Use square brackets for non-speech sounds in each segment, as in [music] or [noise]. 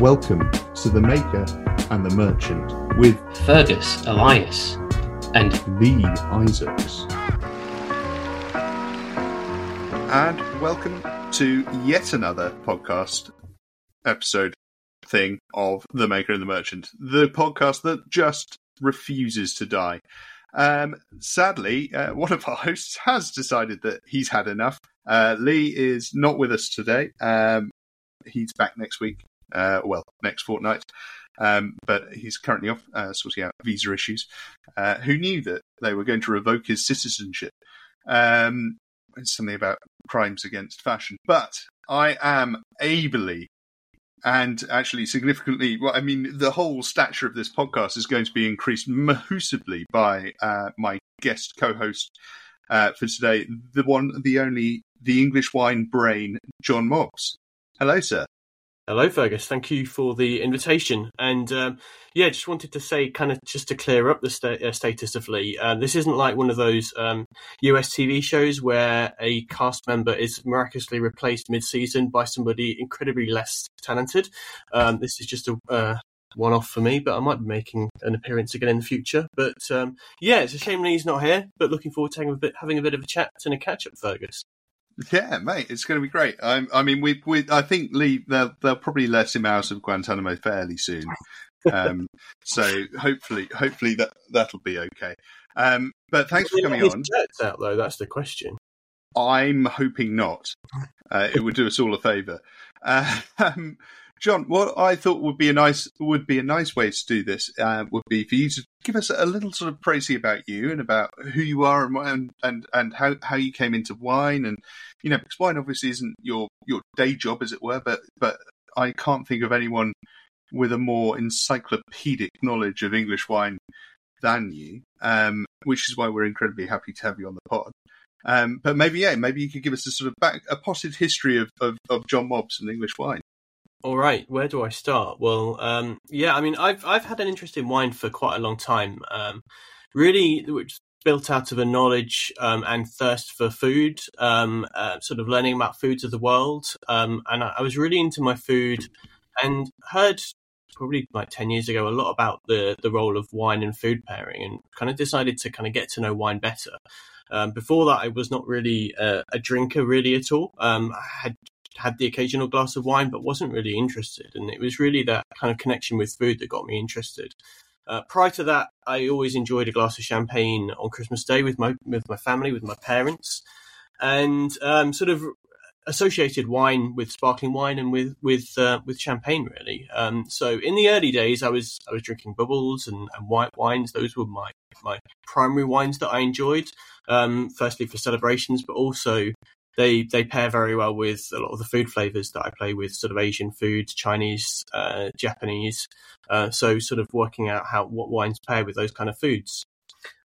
welcome to The Maker and the Merchant with Fergus Elias and Lee Isaacs. and welcome to yet another podcast episode thing of The Maker and the Merchant, the podcast that just refuses to die. Um, sadly, uh, one of our [laughs] hosts has decided that he's had enough. Uh, Lee is not with us today. Um, he's back next week, uh, well, next fortnight. Um, but he's currently off uh, sorting out visa issues. Uh, who knew that they were going to revoke his citizenship? Um, it's something about crimes against fashion. But I am ably and actually significantly, well, I mean, the whole stature of this podcast is going to be increased mahoosably by uh, my guest co host uh, for today, the one, the only, the English wine brain, John Mobbs. Hello, sir. Hello, Fergus. Thank you for the invitation. And um, yeah, just wanted to say, kind of, just to clear up the sta- uh, status of Lee. Uh, this isn't like one of those um, US TV shows where a cast member is miraculously replaced mid-season by somebody incredibly less talented. Um, this is just a uh, one-off for me, but I might be making an appearance again in the future. But um, yeah, it's a shame Lee's not here. But looking forward to having a bit, having a bit of a chat and a catch-up, Fergus. Yeah, mate, it's going to be great. I, I mean, we, we, I think Lee, they'll, they'll probably let him out of Guantanamo fairly soon. [laughs] Um, so hopefully, hopefully that that'll be okay. Um, but thanks for coming on. out though. That's the question. I'm hoping not. Uh, it would do us all a favour. Uh, [laughs] um, John, what I thought would be a nice would be a nice way to do this uh, would be for you to give us a little sort of précis about you and about who you are and and and, and how, how you came into wine and you know because wine obviously isn't your your day job as it were, but but I can't think of anyone with a more encyclopedic knowledge of English wine than you, um, which is why we're incredibly happy to have you on the pod. Um, but maybe, yeah, maybe you could give us a sort of back, a potted history of, of, of John Mobbs and English wine. All right, where do I start? Well, um, yeah, I mean, I've I've had an interest in wine for quite a long time. Um, really, which built out of a knowledge um, and thirst for food, um, uh, sort of learning about foods of the world. Um, and I, I was really into my food, and heard probably like ten years ago a lot about the the role of wine and food pairing, and kind of decided to kind of get to know wine better. Um, before that, I was not really a, a drinker really at all. Um, I had had the occasional glass of wine, but wasn't really interested. And it was really that kind of connection with food that got me interested. Uh, prior to that, I always enjoyed a glass of champagne on Christmas Day with my with my family, with my parents, and um, sort of associated wine with sparkling wine and with with uh, with champagne really. Um, so in the early days, I was I was drinking bubbles and, and white wines. Those were my my primary wines that I enjoyed. Um, firstly for celebrations, but also they they pair very well with a lot of the food flavors that I play with, sort of Asian food, Chinese, uh, Japanese. Uh, so sort of working out how what wines pair with those kind of foods.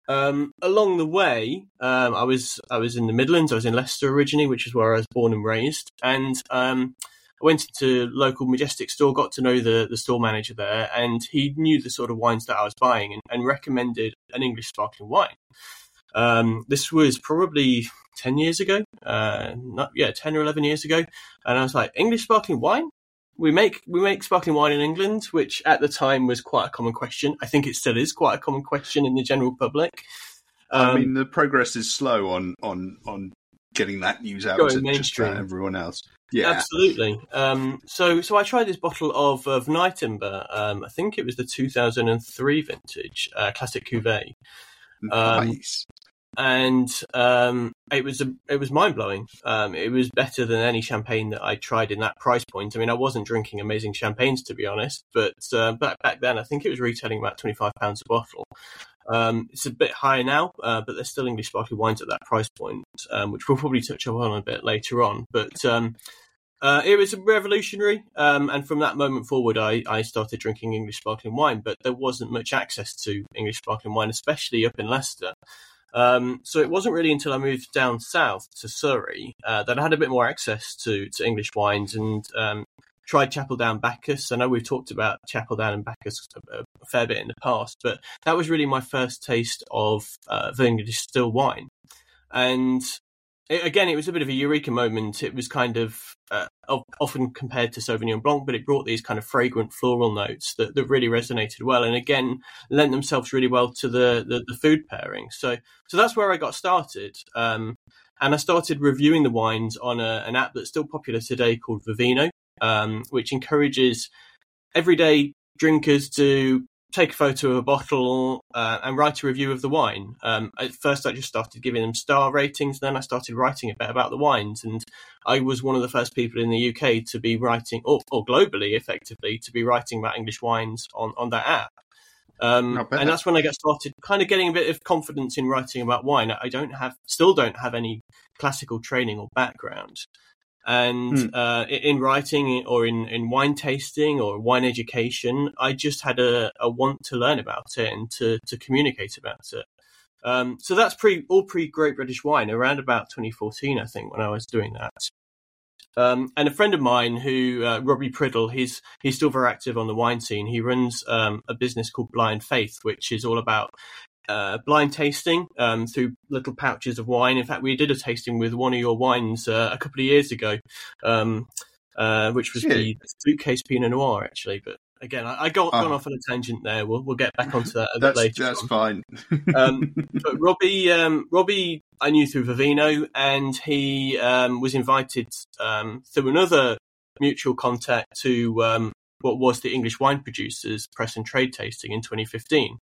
Um, along the way, um, I was I was in the Midlands. I was in Leicester originally, which is where I was born and raised. And um, I went into local Majestic store, got to know the the store manager there, and he knew the sort of wines that I was buying, and, and recommended an English sparkling wine. Um, this was probably ten years ago, uh, not yeah, ten or eleven years ago, and I was like, English sparkling wine. We make we make sparkling wine in England, which at the time was quite a common question. I think it still is quite a common question in the general public. I Um, mean, the progress is slow on on on getting that news out to just about everyone else. Yeah, Absolutely. Um, so, so I tried this bottle of of Nyetimber. Um, I think it was the 2003 vintage uh, classic cuvee, um, nice. And um, it was a, it was mind blowing. Um, it was better than any champagne that I tried in that price point. I mean, I wasn't drinking amazing champagnes to be honest, but uh, back back then, I think it was retailing about 25 pounds a bottle. Um, it's a bit higher now, uh, but there's still English sparkling wines at that price point, um, which we'll probably touch upon a bit later on. But um, uh, it was revolutionary, um, and from that moment forward, I, I started drinking English sparkling wine. But there wasn't much access to English sparkling wine, especially up in Leicester. Um, so it wasn't really until I moved down south to Surrey uh, that I had a bit more access to, to English wines and um, tried Chapel Down Bacchus. I know we've talked about Chapel Down and Bacchus a, a fair bit in the past, but that was really my first taste of uh, English still wine. And it, again, it was a bit of a eureka moment. It was kind of uh, often compared to Sauvignon Blanc, but it brought these kind of fragrant floral notes that, that really resonated well, and again lent themselves really well to the, the, the food pairing. So so that's where I got started. Um, and I started reviewing the wines on a, an app that's still popular today called Vivino, um, which encourages everyday drinkers to take a photo of a bottle uh, and write a review of the wine. Um, at first, I just started giving them star ratings. Then I started writing a bit about the wines, and I was one of the first people in the UK to be writing, or, or globally, effectively, to be writing about English wines on on that app. Um, and that's when I got started, kind of getting a bit of confidence in writing about wine. I don't have, still don't have any classical training or background. And mm. uh, in writing or in, in wine tasting or wine education, I just had a, a want to learn about it and to, to communicate about it. Um, so that's pre all pre Great British Wine, around about 2014, I think, when I was doing that. Um, and a friend of mine who uh, Robbie Priddle, he's he's still very active on the wine scene. He runs um, a business called Blind Faith, which is all about uh, blind tasting um, through little pouches of wine. In fact, we did a tasting with one of your wines uh, a couple of years ago, um, uh, which was the suitcase Pinot Noir, actually. But again, I, I got oh. gone off on a tangent there. We'll we'll get back onto that a bit later. That's on. fine. [laughs] um, but Robbie, um, Robbie, I knew through Vivino, and he um, was invited um, through another mutual contact to what was the English Wine Producers Press and Trade Tasting in 2015.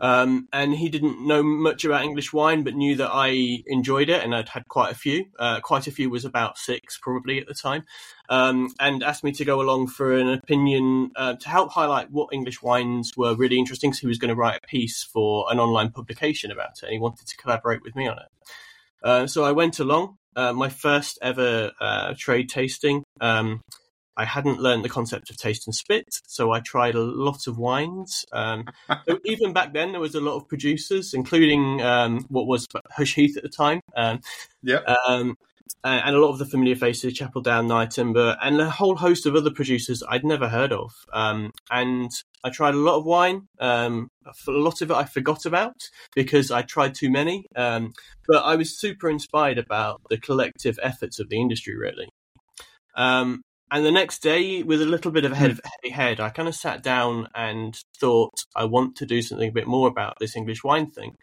Um, and he didn't know much about English wine, but knew that I enjoyed it, and I'd had quite a few. Uh, quite a few was about six, probably at the time, um, and asked me to go along for an opinion uh, to help highlight what English wines were really interesting. So he was going to write a piece for an online publication about it, and he wanted to collaborate with me on it. Uh, so I went along. Uh, my first ever uh, trade tasting. Um, I hadn't learned the concept of taste and spit, so I tried a lot of wines. Um, [laughs] even back then, there was a lot of producers, including um, what was Hush Heath at the time. Um, yeah. Um, and a lot of the familiar faces, Chapel Down, Nyetimber, and a whole host of other producers I'd never heard of. Um, and I tried a lot of wine. Um, a lot of it I forgot about because I tried too many. Um, but I was super inspired about the collective efforts of the industry, really. Um, and the next day, with a little bit of a head, hmm. heavy head, I kind of sat down and thought, I want to do something a bit more about this English wine thing.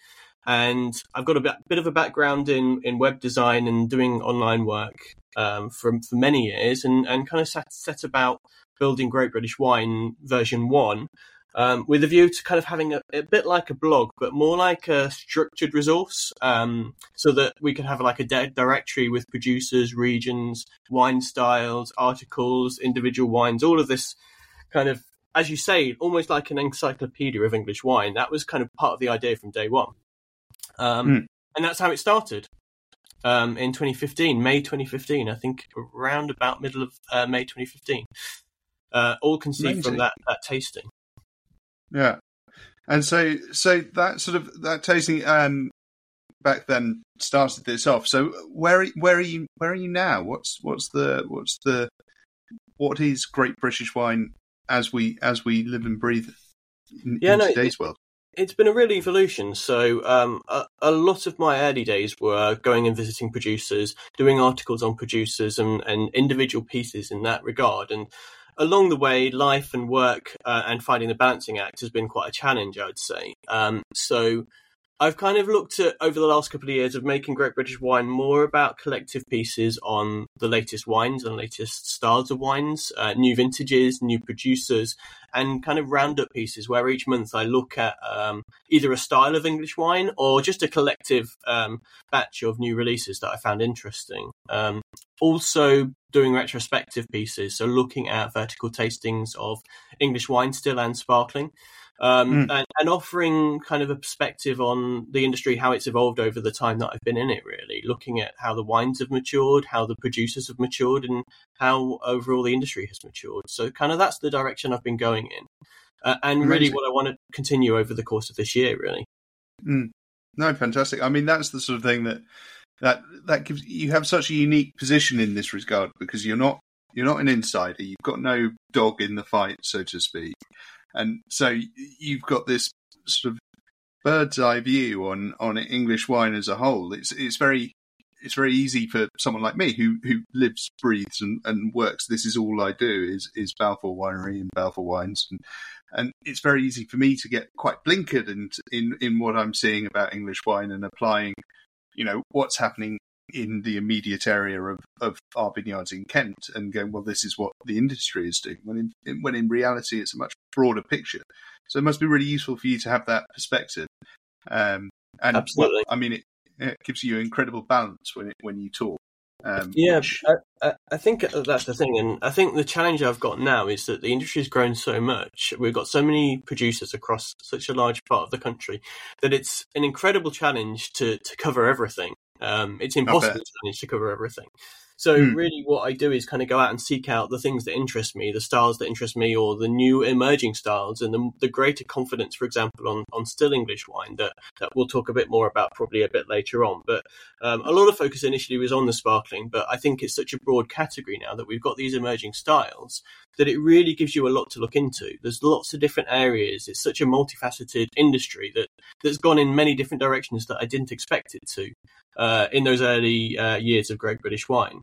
And I've got a bit, bit of a background in, in web design and doing online work um, for, for many years, and, and kind of set, set about building Great British Wine version one um, with a view to kind of having a, a, bit like a blog, but more like a structured resource, um, so that we could have like a de- directory with producers, regions, wine styles, articles, individual wines, all of this kind of, as you say, almost like an encyclopedia of English wine. That was kind of part of the idea from day one, um, mm. and that's how it started. Um, in 2015, May 2015, I think around about middle of uh, May 2015, uh, all conceived Amazing. from that, that tasting. Yeah, and so so that sort of that tasting um back then started this off. So where where are you where are you now? What's what's the what's the what is Great British Wine as we as we live and breathe in, yeah, in no, today's world? It's been a real evolution. So um, a, a, lot of my early days were going and visiting producers, doing articles on producers and, and individual pieces in that regard, and along the way, life and work uh, and finding the balancing act has been quite a challenge, I would say. Um, so I've kind of looked at over the last couple of years of making Great British Wine more about collective pieces on the latest wines and latest styles of wines, uh, new vintages, new producers, and kind of roundup pieces where each month I look at um, either a style of English wine or just a collective um, batch of new releases that I found interesting. Um, also doing retrospective pieces, so looking at vertical tastings of English wine still and sparkling um, mm. and, and, offering kind of a perspective on the industry, how it's evolved over the time that I've been in it, really, looking at how the wines have matured, how the producers have matured, and how overall the industry has matured. So, kind of that's the direction I've been going in. Uh, and really, what I want to continue over the course of this year, really. Mm. No, fantastic. I mean, that's the sort of thing that that that gives you have such a unique position in this regard because you're not you're not an insider. You've got no dog in the fight, so to speak. And so you've got this sort of bird's eye view on, on English wine as a whole. It's it's very it's very easy for someone like me who who lives, breathes, and, and works. This is all I do is is Balfour Winery and Balfour wines, and and it's very easy for me to get quite blinkered in in in what I'm seeing about English wine and applying, you know, what's happening in the immediate area of, of our vineyards in Kent and going, well, this is what the industry is doing. When in when in reality, it's a much broader picture. So it must be really useful for you to have that perspective. Um, and Absolutely. I mean, it, it gives you incredible balance when it, when you talk. Um, yeah, which- I, I think that's the thing, and I think the challenge I've got now is that the industry has grown so much. We've got so many producers across such a large part of the country that it's an incredible challenge to to cover everything. Um, it's impossible to manage to cover everything. So Hmm. really, what I do is kind of go out and seek out the things that interest me, the styles that interest me, or the new emerging styles, and the, the greater confidence, for example, on, on still English wine that, that we'll talk a bit more about probably a bit later on. But um, a lot of focus initially was on the sparkling, but I think it's such a broad category now that we've got these emerging styles that it really gives you a lot to look into. There's lots of different areas. It's such a multifaceted industry that that's gone in many different directions that I didn't expect it to uh, in those early uh, years of Great British Wine.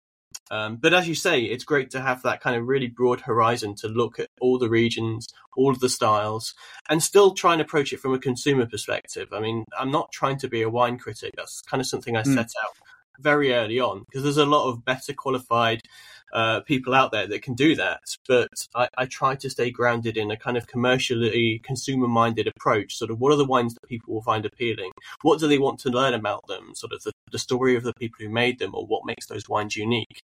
Um, but as you say, it's great to have that kind of really broad horizon to look at all the regions, all of the styles, and still try and approach it from a consumer perspective. I mean, I'm not trying to be a wine critic. That's kind of something I Mm. set out very early on because there's a lot of better qualified uh, people out there that can do that. But I, I try to stay grounded in a kind of commercially consumer minded approach. Sort of what are the wines that people will find appealing? What do they want to learn about them? Sort of the, the story of the people who made them or what makes those wines unique.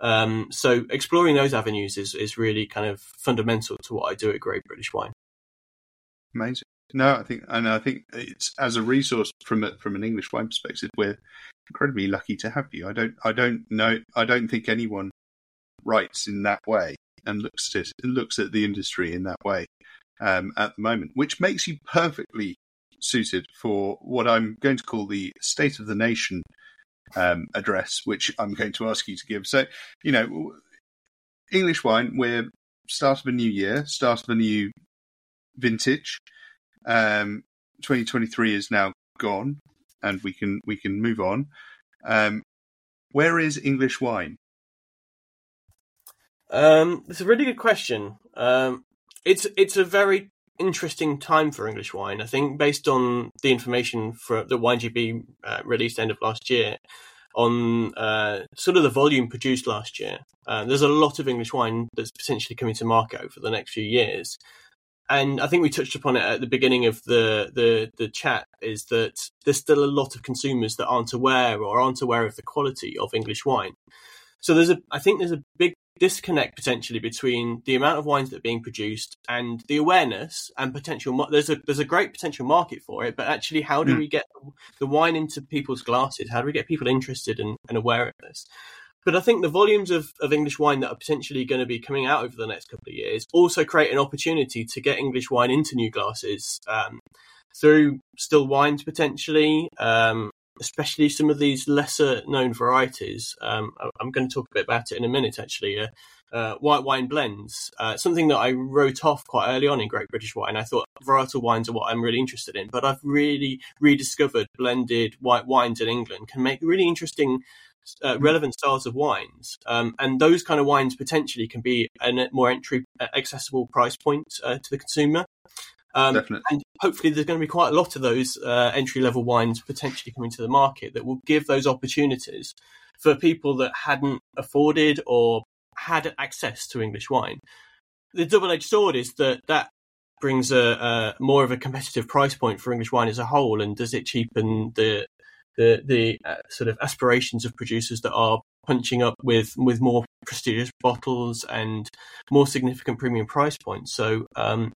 Um, so exploring those avenues is, is really kind of fundamental to what I do at Great British Wine. Amazing. No, I think, and I think it's as a resource from a, from an English wine perspective, we're incredibly lucky to have you. I don't, I don't know, I don't think anyone writes in that way and looks at it, looks at the industry in that way um, at the moment, which makes you perfectly suited for what I'm going to call the State of the Nation um, address, which I'm going to ask you to give. So, you know, English wine, we're start of a new year, start of a new vintage. Um, 2023 is now gone, and we can we can move on. Um, where is English wine? Um, it's a really good question. Um, it's it's a very interesting time for English wine. I think based on the information for the WineGB uh, released end of last year, on uh, sort of the volume produced last year, uh, there's a lot of English wine that's potentially coming to market over the next few years. And I think we touched upon it at the beginning of the, the, the chat is that there's still a lot of consumers that aren't aware or aren't aware of the quality of English wine. So there's a, I think there's a big disconnect potentially between the amount of wines that are being produced and the awareness and potential. There's a there's a great potential market for it, but actually, how do Mm. we get the wine into people's glasses? How do we get people interested and, and aware of this? But I think the volumes of, of English wine that are potentially going to be coming out over the next couple of years also create an opportunity to get English wine into new glasses um, through still wines potentially, um, especially some of these lesser known varieties. Um, I'm going to talk a bit about it in a minute actually. Uh, uh, white wine blends, uh, something that I wrote off quite early on in Great British Wine. I thought varietal wines are what I'm really interested in, but I've really rediscovered blended white wines in England can make really interesting uh, relevant styles of wines, um, and those kind of wines potentially can be a more entry uh, accessible price point uh, to the consumer. Um, Definitely. and hopefully, there's going to be quite a lot of those uh, entry level wines potentially coming to the market that will give those opportunities for people that hadn't afforded or had access to English wine. The double edged sword is that that brings a, a more of a competitive price point for English wine as a whole, and does it cheapen the the the uh, sort of aspirations of producers that are punching up with with more prestigious bottles and more significant premium price points. So um,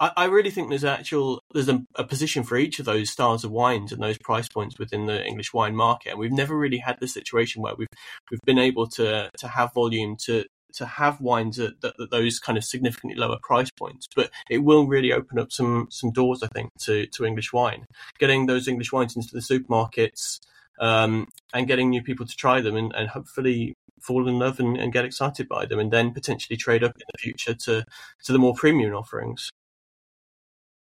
I, I really think there's actual there's a, a position for each of those styles of wines and those price points within the English wine market. And we've never really had the situation where we've we've been able to to have volume to to have wines at, at, at those kind of significantly lower price points. But it will really open up some some doors, I think, to to English wine. Getting those English wines into the supermarkets um, and getting new people to try them and, and hopefully fall in love and, and get excited by them, and then potentially trade up in the future to to the more premium offerings.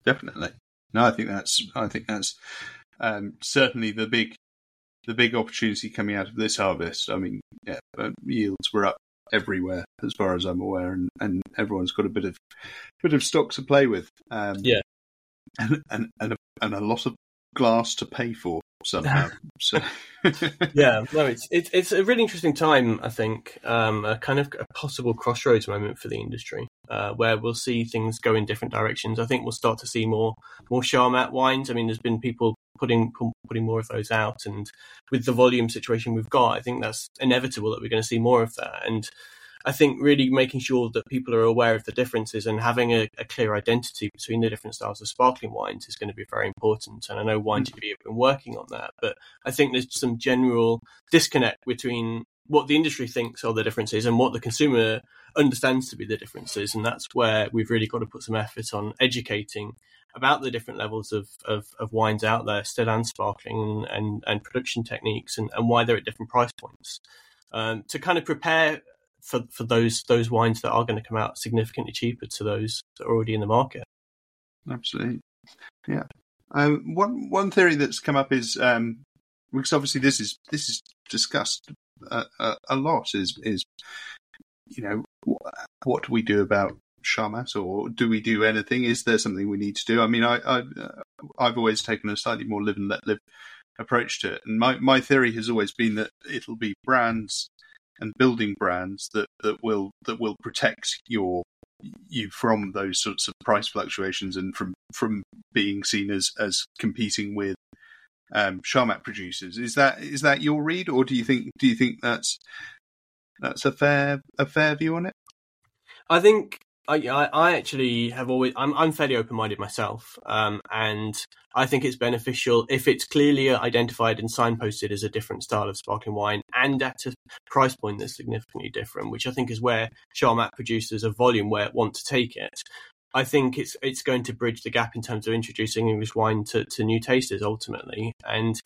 Definitely. No, I think that's I think that's um, certainly the big the big opportunity coming out of this harvest. I mean, yeah, yields were up everywhere as far as I'm aware, and, and everyone's got a bit of bit of stock to play with. Um, Yeah. and and and a, and a lot of glass to pay for somehow. [laughs] so yeah, [laughs] no, it's it's it's a really interesting time. I think um, a kind of a possible crossroads moment for the industry, uh, where we'll see things go in different directions. I think we'll start to see more more Charmat wines. I mean, there's been people putting putting more of those out, and with the volume situation we've got, I think that's inevitable that we're going to see more of that. And I think really making sure that people are aware of the differences and having a, a clear identity between the different styles of sparkling wines is going to be very important. And I know WineGB have been working on that, but I think there's some general disconnect between what the industry thinks are the differences and what the consumer understands to be the differences. And that's where we've really got to put some effort on educating about the different levels of, of, of wines out there, still and sparkling, and, and production techniques, and, and why they're at different price points. Um, to kind of prepare for, for those those wines that are going to come out significantly cheaper to those that are already in the market. Absolutely, yeah. Um, one one theory that's come up is um, because obviously this is this is discussed a, a, a lot is is you know wh- what do we do about Charmat or do we do anything? Is there something we need to do? I mean, I, I uh, I've always taken a slightly more live and let live approach to it, and my my theory has always been that it'll be brands and building brands that, that will that will protect your you from those sorts of price fluctuations and from from being seen as as competing with um, Charmat producers. Is that is that your read, or do you think do you think that's that's a fair a fair view on it? I think I, I, actually have always I'm I'm fairly open minded myself, um, and I think it's beneficial if it's clearly identified and signposted as a different style of sparkling wine and at a price point that's significantly different, which I think is where Charmat producers of volume where it want to take it. I think it's it's going to bridge the gap in terms of introducing English wine to, to new tasters ultimately, and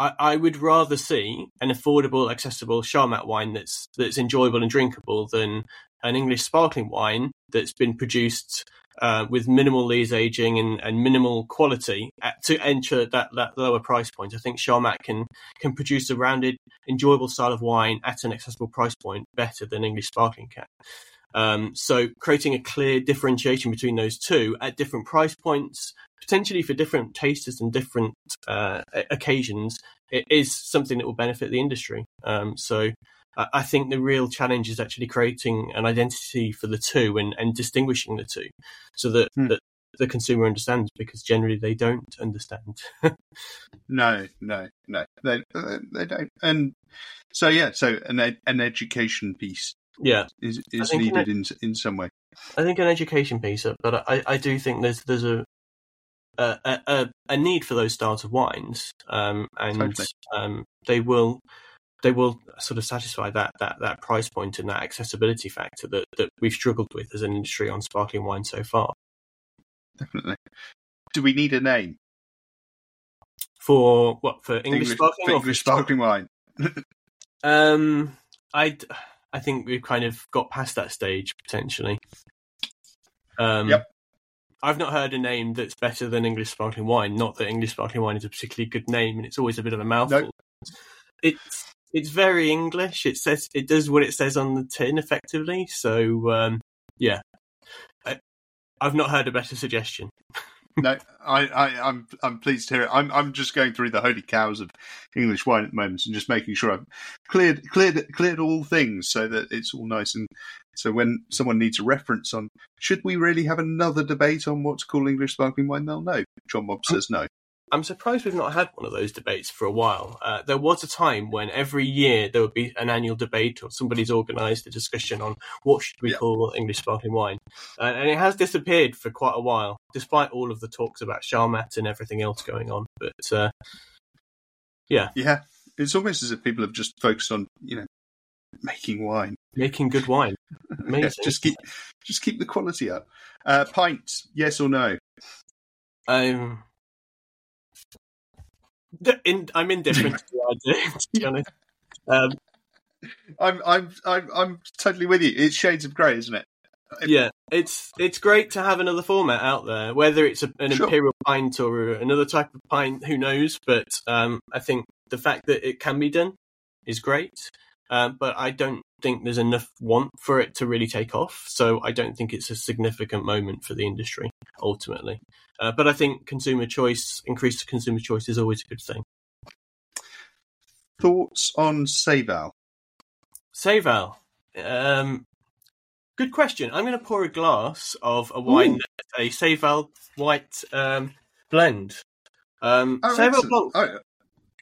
I, I would rather see an affordable, accessible Charmat wine that's that's enjoyable and drinkable than an English sparkling wine that's been produced uh, with minimal lees aging and, and minimal quality at, to enter that, that lower price point. I think Charmat can can produce a rounded, enjoyable style of wine at an accessible price point better than English sparkling can. Um, so creating a clear differentiation between those two at different price points, potentially for different tasters and different uh, occasions, it is something that will benefit the industry. Um, so I think the real challenge is actually creating an identity for the two and, and distinguishing the two so that, Hmm. that the consumer understands because generally they don't understand. [laughs] No, no, no, they they don't. And so yeah, so an ed- an education piece yeah, is is needed in in some way. I think an education piece, but I, I do think there's there's a a, a, a need for those styles of wines, um, and Totally. um, they will they will sort of satisfy that, that, that price point and that accessibility factor that, that we've struggled with as an industry on sparkling wine so far. Definitely. Do we need a name? For what for English, sparkling for English sparkling wine. [laughs] Um, I I think we've kind of got past that stage potentially. Um, Yep. I've not heard a name that's better than English sparkling wine. Not that English sparkling wine is a particularly good name, and it's always a bit of a mouthful. Nope. It's it's very English. It says it does what it says on the tin effectively. So um, yeah, I, I've not heard a better suggestion. no, I, I, I'm I'm pleased to hear it. I'm I'm just going through the holy cows of English wine at the moment and just making sure I've cleared cleared cleared all things so that it's all nice and so when someone needs a reference on should we really have another debate on what to call English sparkling wine, they'll know. John Mobbs says no. I'm surprised we've not had one of those debates for a while. Uh, there was a time when every year there would be an annual debate or somebody's organised a discussion on what should we Yeah. call English sparkling wine, uh, and it has disappeared for quite a while, despite all of the talks about Charmat and everything else going on. But uh, Yeah, it's almost as if people have just focused on you know making wine. making good wine, [laughs] Yeah, just keep just keep the quality up. Uh, pints, yes or no? Um, in, I'm indifferent to the [laughs] idea, to be honest. Um, I'm I'm I'm I'm totally with you. It's shades of grey, isn't it? yeah, it's it's great to have another format out there, whether it's a, an Sure. imperial pint or another type of pint, who knows? But um, I think the fact that it can be done is great, uh, but I don't think there's enough want for it to really take off. So I don't think it's a significant moment for the industry ultimately. Uh, but I think consumer choice, increased consumer choice, is always a good thing. Thoughts on Seyval? Seyval. Um, good question. I'm going to pour a glass of a wine, a Seyval white um, blend. Um, Oh, Seyval. Blanc. Oh,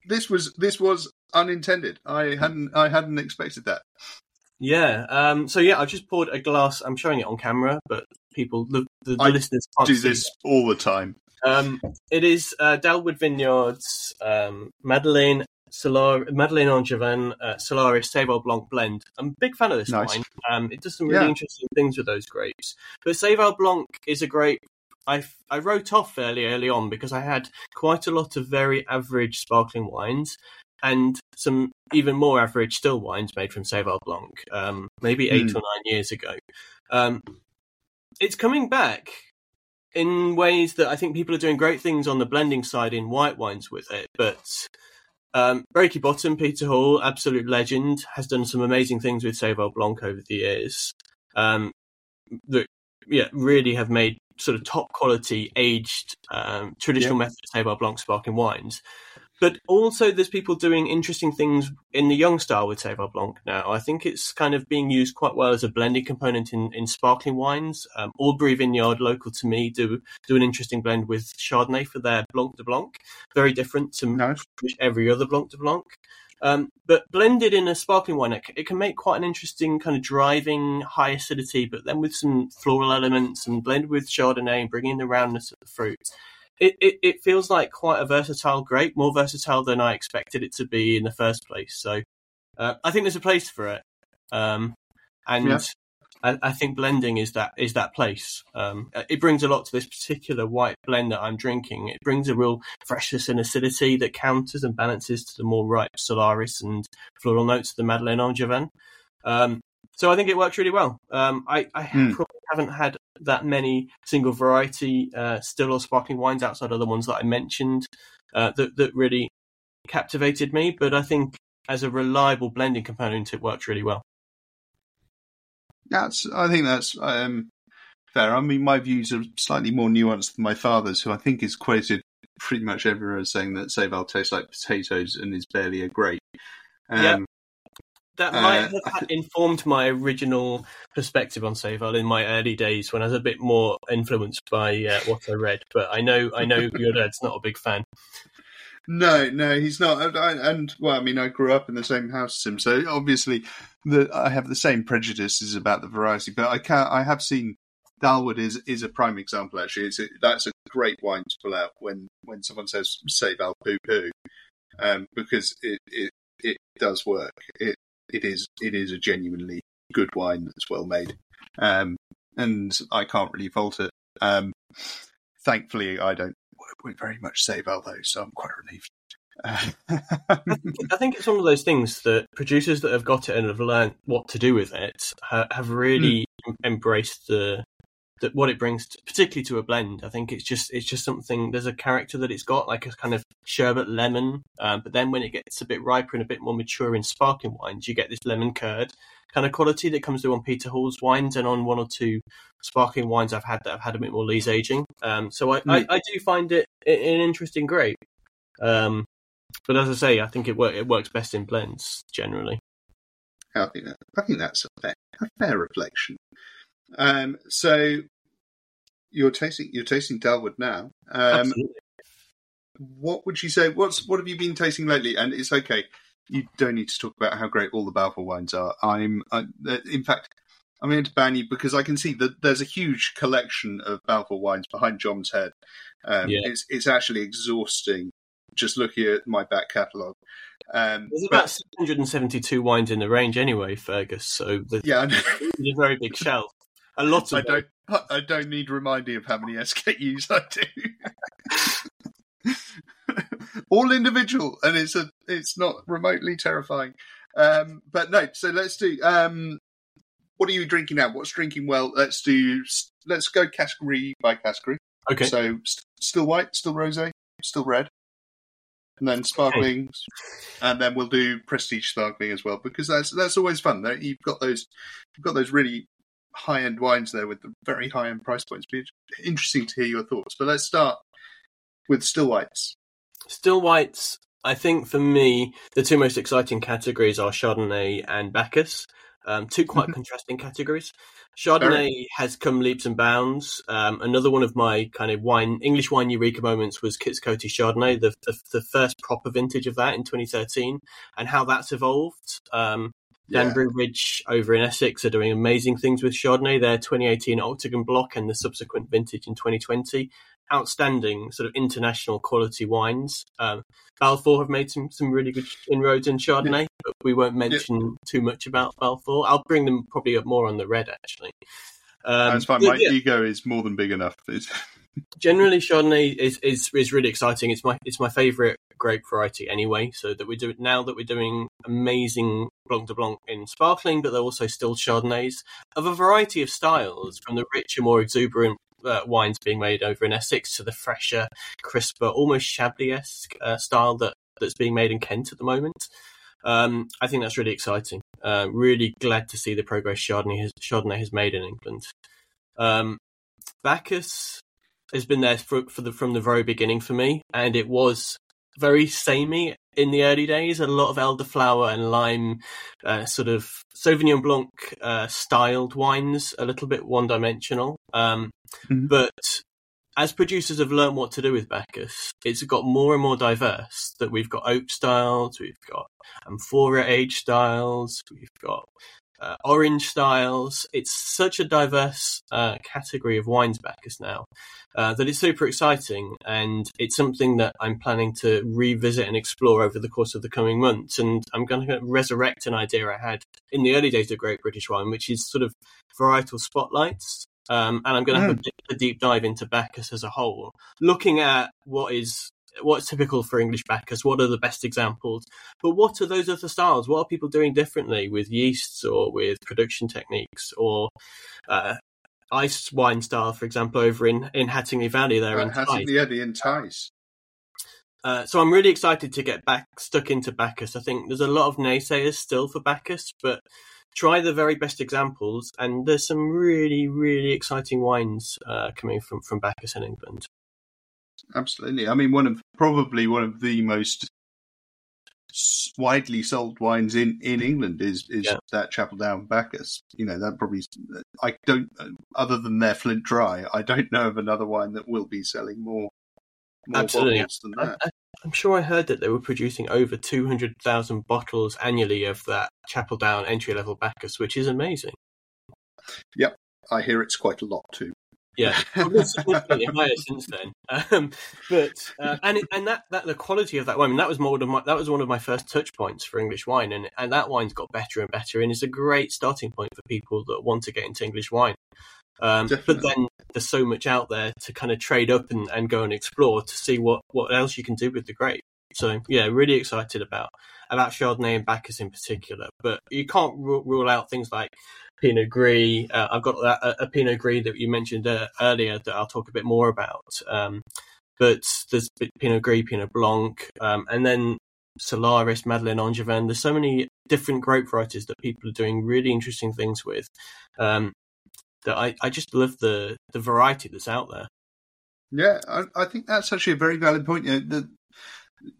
this was this was unintended. I hadn't I hadn't expected that. Yeah. Um, so yeah, I've just poured a glass. I'm showing it on camera, but people, the, the, the I listeners can't Do this all the time. Um, it is uh, Dalwood Vineyards, um, Madeleine, Solar, Madeleine Angevine, uh, Solaris Seyval Blanc blend. I'm a big fan of this Nice. wine. Um, it does some really Yeah. interesting things with those grapes. But Seyval Blanc is a grape I, I wrote off fairly early on because I had quite a lot of very average sparkling wines and some even more average still wines made from Seyval Blanc, um, maybe eight Hmm. or nine years ago. Um, it's coming back in ways that I think people are doing great things on the blending side in white wines with it. But um, Breaky Bottom, Peter Hall, absolute legend, has done some amazing things with Seyval Blanc over the years. Um, that yeah, really have made sort of top quality aged um, traditional method Seyval Blanc sparkling wines. But also, there's people doing interesting things in the young style with Seyval Blanc now. I think it's kind of being used quite well as a blending component in, in sparkling wines. Um, Albury Vineyard, local to me, do do an interesting blend with Chardonnay for their Blanc de Blanc. Very different to Nice. every other Blanc de Blanc. Um, but blended in a sparkling wine, it, it can make quite an interesting kind of driving high acidity, but then with some floral elements and blended with Chardonnay and bringing in the roundness of the fruit. It, it, it feels like quite a versatile grape, more versatile than I expected it to be in the first place. So uh, I think there's a place for it, um, and Yeah. I, I think blending is that is that place. Um, it brings a lot to this particular white blend that I'm drinking. It brings a real freshness and acidity that counters and balances to the more ripe Solaris and floral notes of the Madeleine Angevine. Um, so I think it works really well. Um, I, I Hmm. probably haven't had that many single variety uh, still or sparkling wines outside of the ones that I mentioned uh, that that really captivated me. But I think as a reliable blending component, it works really well. That's. I think that's um, fair. I mean, my views are slightly more nuanced than my father's, who I think is quoted pretty much everywhere as saying that Seyval tastes like potatoes and is barely a grape. Um, Yeah. That Uh, might have ha- informed my original perspective on Seyval in my early days when I was a bit more influenced by uh, what I read. But I know, I know your dad's not a big fan. No, no, he's not. I- and well, I mean, I grew up in the same house as him, so obviously, the I have the same prejudices about the variety. But I can I have seen Dalwood is is a prime example. Actually, it's a, that's a great wine to pull out when when someone says "say Val poo poo," um, because it, it it does work. It it is it is a genuinely good wine that's well made, um, and I can't really fault it. Um, thankfully, I don't with very much Seyval though, so I'm quite relieved. I think it's one of those things that producers that have got it and have learned what to do with it ha- have really em- embraced the, the what it brings, to, particularly to a blend. I think it's just it's just something. There's a character that it's got, like a kind of sherbet lemon. Um, but then when it gets a bit riper and a bit more mature in sparkling wines, you get this lemon curd kind of quality that comes through on Peter Hall's wines and on one or two sparkling wines I've had that have had a bit more lees aging. Um, so I, I, I do find it an interesting grape. Um, but as I say, I think it, work, it works best in blends generally. I think that, I think that's a fair, a fair reflection. Um, so you're tasting you're tasting Dalwood now. Um, what would you say? What's what have you been tasting lately? And it's okay. You don't need to talk about how great all the Balfour wines are. I'm, I, in fact, I'm going to ban you because I can see that there's a huge collection of Balfour wines behind John's head. Um, Yeah. It's it's actually exhausting just looking at my back catalogue. Um, There's but- about 672 wines in the range anyway, Fergus. So there's yeah, it's [laughs] a very big [laughs] shelf. A lot I of them. don't. I don't need reminding of how many SKUs I do. [laughs] All individual, and it's a. It's not remotely terrifying. Um, but no. So let's do. Um, what are you drinking now? What's drinking well? Let's do. Let's go category by category. Okay. So st- still white, still rosé, still red. and then sparkling, and then we'll do prestige sparkling as well because that's that's always fun. You've got those you've got those really high end wines there with the very high end price points. Be interesting to hear your thoughts. But let's start with still whites. Still whites. I think for me, the two most exciting categories are Chardonnay and Bacchus. Um, two quite mm-hmm. contrasting categories. Chardonnay Very. has come leaps and bounds. Um, another one of my kind of wine English wine eureka moments was Kits Coty Chardonnay, the, the, the first proper vintage of that in 2013, and how that's evolved. Um, Danbury yeah. Ridge over in Essex are doing amazing things with Chardonnay. Their 2018 Octagon Block and the subsequent vintage in 2020 outstanding sort of international quality wines. Um, Balfour have made some, some really good inroads in Chardonnay, yeah. but we won't mention yeah. too much about Balfour. I'll bring them probably up more on the red actually. Um, That's fine. My ego is more than big enough. [laughs] Generally, Chardonnay is, is is really exciting. It's my it's my favourite grape variety anyway. So that we do now that we're doing amazing Blanc de Blanc in sparkling, but they're also still Chardonnays of a variety of styles, from the richer, more exuberant uh, wines being made over in Essex to the fresher, crisper, almost Chablis esque uh, style that that's being made in Kent at the moment. Um, I think that's really exciting. Uh, really glad to see the progress Chardonnay has, Chardonnay has made in England. Um, Bacchus has been there for, for the, from the very beginning for me, and it was very samey in the early days. A lot of elderflower and lime, uh, sort of Sauvignon Blanc uh, styled wines, a little bit one dimensional. Um, mm-hmm. But as producers have learned what to do with Bacchus, it's got more and more diverse. That we've got oak styles, we've got amphora age styles, we've got uh, orange styles. It's such a diverse uh, category of wines Bacchus now uh, that it's super exciting, and it's something that I'm planning to revisit and explore over the course of the coming months. And I'm going to resurrect an idea I had in the early days of Great British Wine, which is sort of varietal spotlights. Um, and I'm going to have mm. a, a deep dive into Bacchus as a whole, looking at what is what's typical for English Bacchus? What are the best examples? But what are those other styles? What are people doing differently with yeasts or with production techniques or uh, ice wine style, for example, over in, in Hattingley Valley there uh, in Hattingley in Theiss. Uh, so I'm really excited to get back stuck into Bacchus. I think there's a lot of naysayers still for Bacchus, but try the very best examples, and there's some really, really exciting wines uh, coming from from Bacchus in England. Absolutely. I mean, one of probably one of the most widely sold wines in, in England is is yeah. that Chapel Down Bacchus. You know, that probably I don't uh, other than their Flint Dry, I don't know of another wine that will be selling more more Absolutely. bottles than that. I, am sure I heard that they were producing over 200,000 bottles annually of that Chapel Down entry level Bacchus, which is amazing. Yep, I hear it's quite a lot too. Yeah, I've lost significantly higher since then. Um, but uh, and it, and that, that the quality of that wine, I mean, that was more of my, that was one of my first touch points for English wine, and and that wine's got better and better, and is a great starting point for people that want to get into English wine. Um, but then there's so much out there to kind of trade up and, and go and explore to see what, what else you can do with the grape. So yeah, really excited about about Chardonnay and Bacchus in particular. But you can't rule out things like Pinot Gris. Uh, I've got a, a, Pinot Gris that you mentioned uh, earlier that I'll talk a bit more about. Um, but there's Pinot Gris, Pinot Blanc, um, and then Solaris, Madeleine Angevine. There's so many different grape varieties that people are doing really interesting things with. Um, that I, I just love the the variety that's out there. Yeah, I, I think that's actually a very valid point. You know, the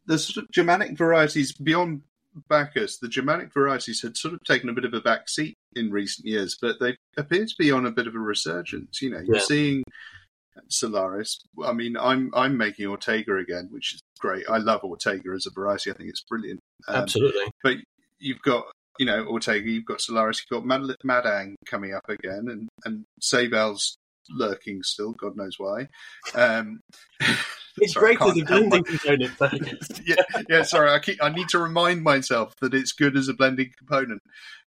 the sort of Germanic varieties beyond Bacchus, the Germanic varieties had sort of taken a bit of a back seat in recent years, but they appear to be on a bit of a resurgence. You know, you're yeah. seeing Solaris. I mean, I'm I'm making Ortega again, which is great. I love Ortega as a variety. I think it's brilliant. Um, Absolutely. But you've got you know Ortega, you've got Solaris, you've got Mad- Madang coming up again, and and Seyval's lurking still. God knows why. Um, [laughs] It's sorry, great as a blending component. [laughs] [laughs] yeah, yeah. Sorry, I keep. I need to remind myself that it's good as a blending component.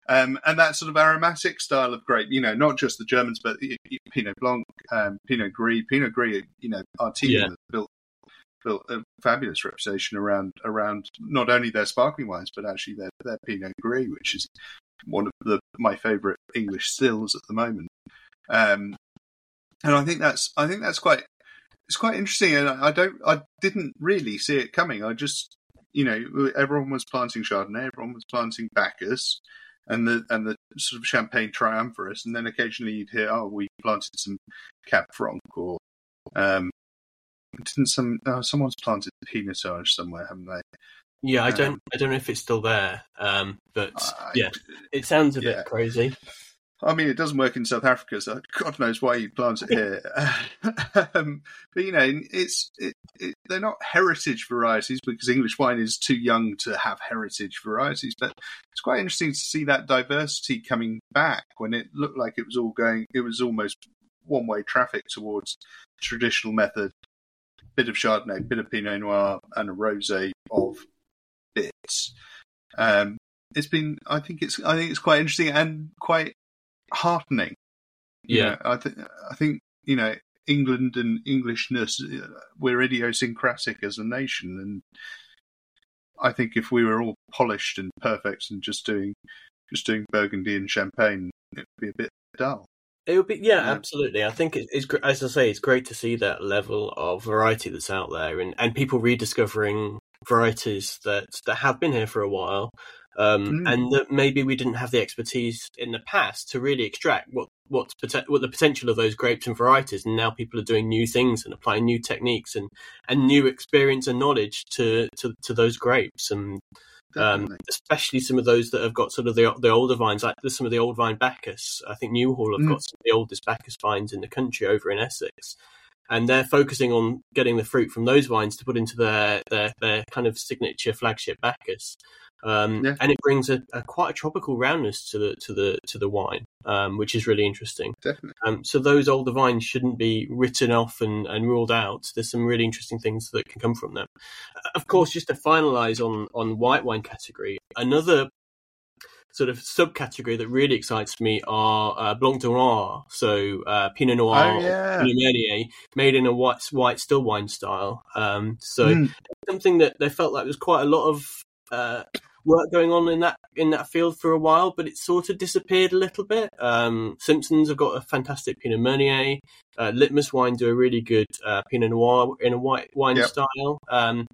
Um, and that sort of aromatic style of grape, you know, not just the Germans, but Pinot Blanc, um, Pinot Gris, Pinot Gris, you know, our team yeah. built built a fabulous reputation around around not only their sparkling wines, but actually their their Pinot Gris, which is one of the my favourite English stills at the moment. Um, and I think that's I think that's quite it's quite interesting, and I don't, I didn't really see it coming. I just you know, everyone was planting Chardonnay, everyone was planting Bacchus, and the and the sort of Champagne Triumpharis, and then occasionally you'd hear, oh, we planted some Cab Franc, or um, didn't some oh, someone's planted Pinotage somewhere, haven't they? Yeah, I Um, don't I don't know if it's still there, um, but I- yeah, it sounds a yeah. bit crazy. I mean, it doesn't work in South Africa, so God knows why you'd plant it here. [laughs] [laughs] um, but you know, it's it, it, they're not heritage varieties because English wine is too young to have heritage varieties. But it's quite interesting to see that diversity coming back when it looked like it was all going. It was almost one way traffic towards traditional method. Bit of Chardonnay, bit of Pinot Noir, and a rosé of bits. Um, it's been, I think it's, I think it's quite interesting and quite heartening. You Yeah. know, I think, I think you know, England and Englishness, we're idiosyncratic as a nation, and I think if we were all polished and perfect and just doing, just doing Burgundy and Champagne, it'd be a bit dull. It would be, yeah, Yeah. absolutely. I think it's, it's as I say, it's great to see that level of variety that's out there, and, and people rediscovering varieties that that have been here for a while, um, Mm. and that maybe we didn't have the expertise in the past to really extract what what's what the potential of those grapes and varieties. And now people are doing new things and applying new techniques and and new experience and knowledge to to, to those grapes and um, especially some of those that have got sort of the the older vines, like some of the old vine Bacchus. I think New Hall have Mm. got some of the oldest Bacchus vines in the country over in Essex, and they're focusing on getting the fruit from those vines to put into their their, their kind of signature flagship Bacchus. Um, Yeah. And it brings a, a quite a tropical roundness to the to the to the wine, um, which is really interesting. Definitely. Um, so those older vines shouldn't be written off and, and ruled out. There's some really interesting things that can come from them. Uh, Of course, just to finalise on on white wine category, another sort of subcategory that really excites me are uh, Blanc de Noir, so uh, Pinot Noir, Oh, yeah. Pinot Meunier, made in a white white still wine style. Um, so Mm. something that they felt like there was quite a lot of uh, work going on in that in that field for a while, but it sort of disappeared a little bit. Um, Simpsons have got a fantastic Pinot Meunier. Uh, Litmus Wine do a really good uh, Pinot Noir in a white wine Yep. style. Um,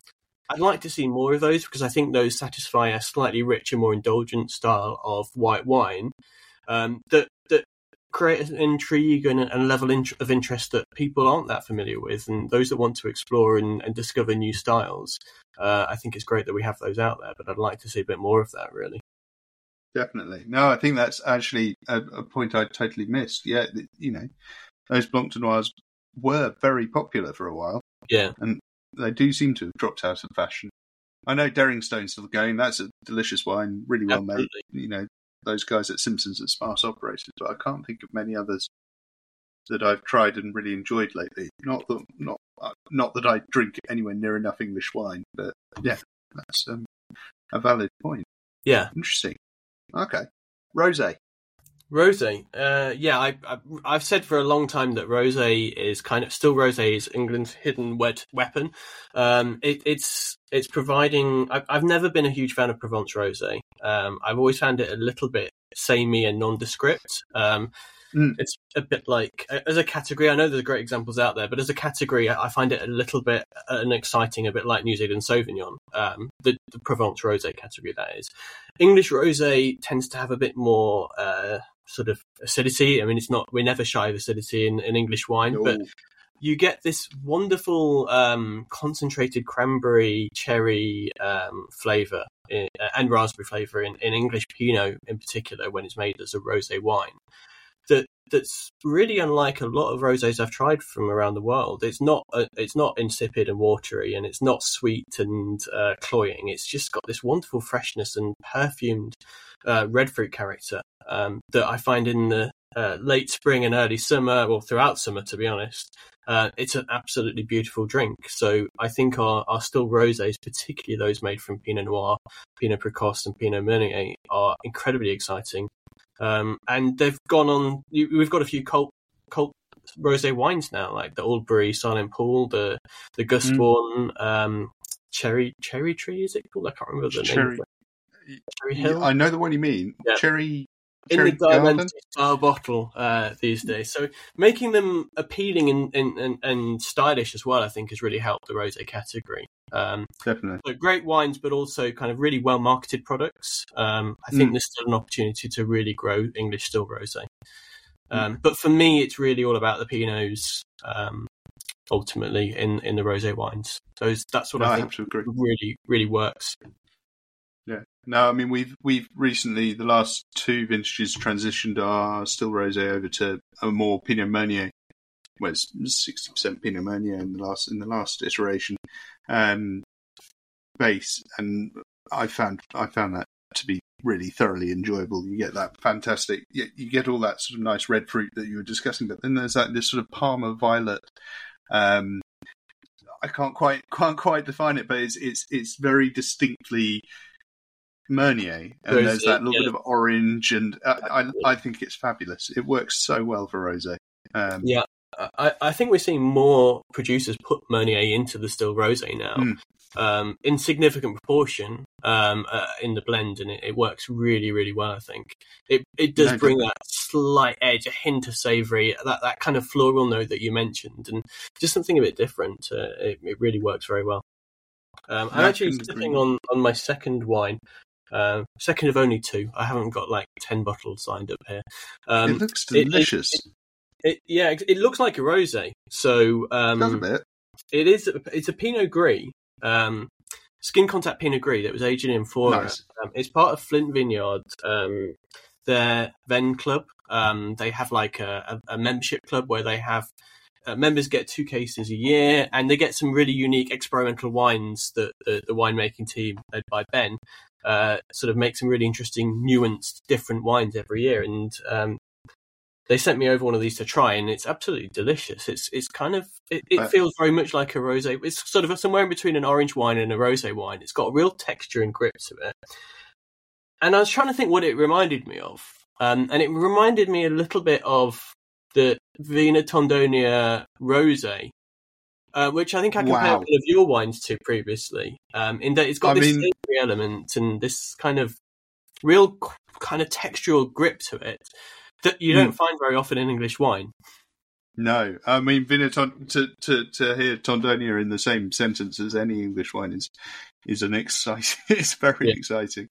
I'd like to see more of those because I think those satisfy a slightly richer, more indulgent style of white wine um, that that create an intrigue and a, level of interest that people aren't that familiar with, and those that want to explore and, and discover new styles. Uh, I think it's great that we have those out there, but I'd like to see a bit more of that. Really, Definitely. No, I think that's actually a, a point I totally missed. Yeah, you know, those Blanc de Noirs were very popular for a while. yeah, And They do seem to have dropped out of fashion. I know Derringstone's still going. That's a delicious wine, really well made. You know, those guys at Simpsons and Sparse operated, but I can't think of many others that I've tried and really enjoyed lately. Not that, not, uh, not that I drink anywhere near enough English wine, but yeah, that's um, a valid point. Yeah, Interesting. Okay, rosé. Rosé. Uh, yeah, I, I, I've said for a long time that rosé is kind of still rosé is England's hidden wed- weapon. Um, it, it's it's providing. I've, I've never been a huge fan of Provence rosé. Um, I've always found it a little bit samey and nondescript. Um, Mm. It's a bit like as a category. I know there's great examples out there, but as a category, I find it a little bit unexciting, a bit like New Zealand Sauvignon, um, the, the Provence rosé category. That is, English rosé tends to have a bit more. Uh, sort of acidity. I mean, it's not, we're never shy of acidity in, in English wine, but you get this wonderful um, concentrated cranberry cherry um, flavor in, and raspberry flavor in, in English Pinot in particular when it's made as a rosé wine. That that's really unlike a lot of rosés I've tried from around the world. It's not uh, it's not insipid and watery, and it's not sweet and uh, cloying. It's just got this wonderful freshness and perfumed uh, red fruit character um, that I find in the uh, late spring and early summer, or throughout summer, to be honest. Uh, it's an absolutely beautiful drink. So I think our, our still rosés, particularly those made from Pinot Noir, Pinot Precoce, and Pinot Meunier, are incredibly exciting. Um, and they've gone on. We've got a few cult cult rosé wines now, like the Albury Silent Pool, the the Gusbourne um, Cherry Cherry Tree. Is it called? I can't remember the name. Cherry- it. Cherry Hill. I know the one you mean. Yeah. Cherry in the diamond style bottle uh, these days. So making them appealing and, and, and, stylish as well, I think, has really helped the rosé category. Um, Definitely. so great wines, but also kind of really well marketed products. Um, I think Mm. there's still an opportunity to really grow English still rosé. Um, but for me, it's really all about the Pinots. Um, ultimately, in in the rosé wines, so that's what No, I I think really really works. Yeah. No, I mean we've we've recently the last two vintages transitioned our still rosé over to a more Pinot Meunier. Well, it's sixty percent Pinot Meunier in the last in the last iteration um, base, and I found I found that to be really thoroughly enjoyable. You get that fantastic, you, you get all that sort of nice red fruit that you were discussing, but then there's that this sort of Parma violet. Um, I can't quite can't quite define it, but it's it's it's very distinctly Meunier, and Rosé, there's that little yeah. bit of orange, and I, I I think it's fabulous. It works so well for rosé. Um, Yeah. I, I think we're seeing more producers put Meunier into the still rosé now, Mm. um, in significant proportion um, uh, in the blend, and it, it works really, really well. I think it it does No, bring that slight edge, a hint of savoury, that that kind of floral note that you mentioned, and just something a bit different. Uh, it, it really works very well. Um, I'm actually sipping on on my second wine. Uh, second of only two. I haven't got like ten bottles signed up here. Um, it looks it- it- delicious. it, yeah, it, it looks like a rosé. So um, a bit. it is. It's a Pinot Gris, um, skin contact Pinot Gris that was aged in Amphora. Nice. Um, it's part of Flint Vineyard, um, their Ven Club. Um, they have like a, a membership club where they have uh, members get two cases a year, and they get some really unique experimental wines that the, the winemaking team led by Ben uh, sort of make some really interesting, nuanced, different wines every year. And um, they sent me over one of these to try, and it's absolutely delicious. It's it's kind of it, it Uh, feels very much like a rosé. It's sort of somewhere in between an orange wine and a rosé wine. It's got a real texture and grip to it. And I was trying to think what it reminded me of, um, and it reminded me a little bit of the Vina Tondonia rosé, uh, which I think I compared Wow. one of your wines to previously. Um, in that it's got I this mean- element and this kind of real kind of textural grip to it that you Hmm. don't find very often in English wine. No, I mean Vinaton to to to hear Tondonia in the same sentence as any English wine is is an exciting. [laughs] It's very Yeah. exciting.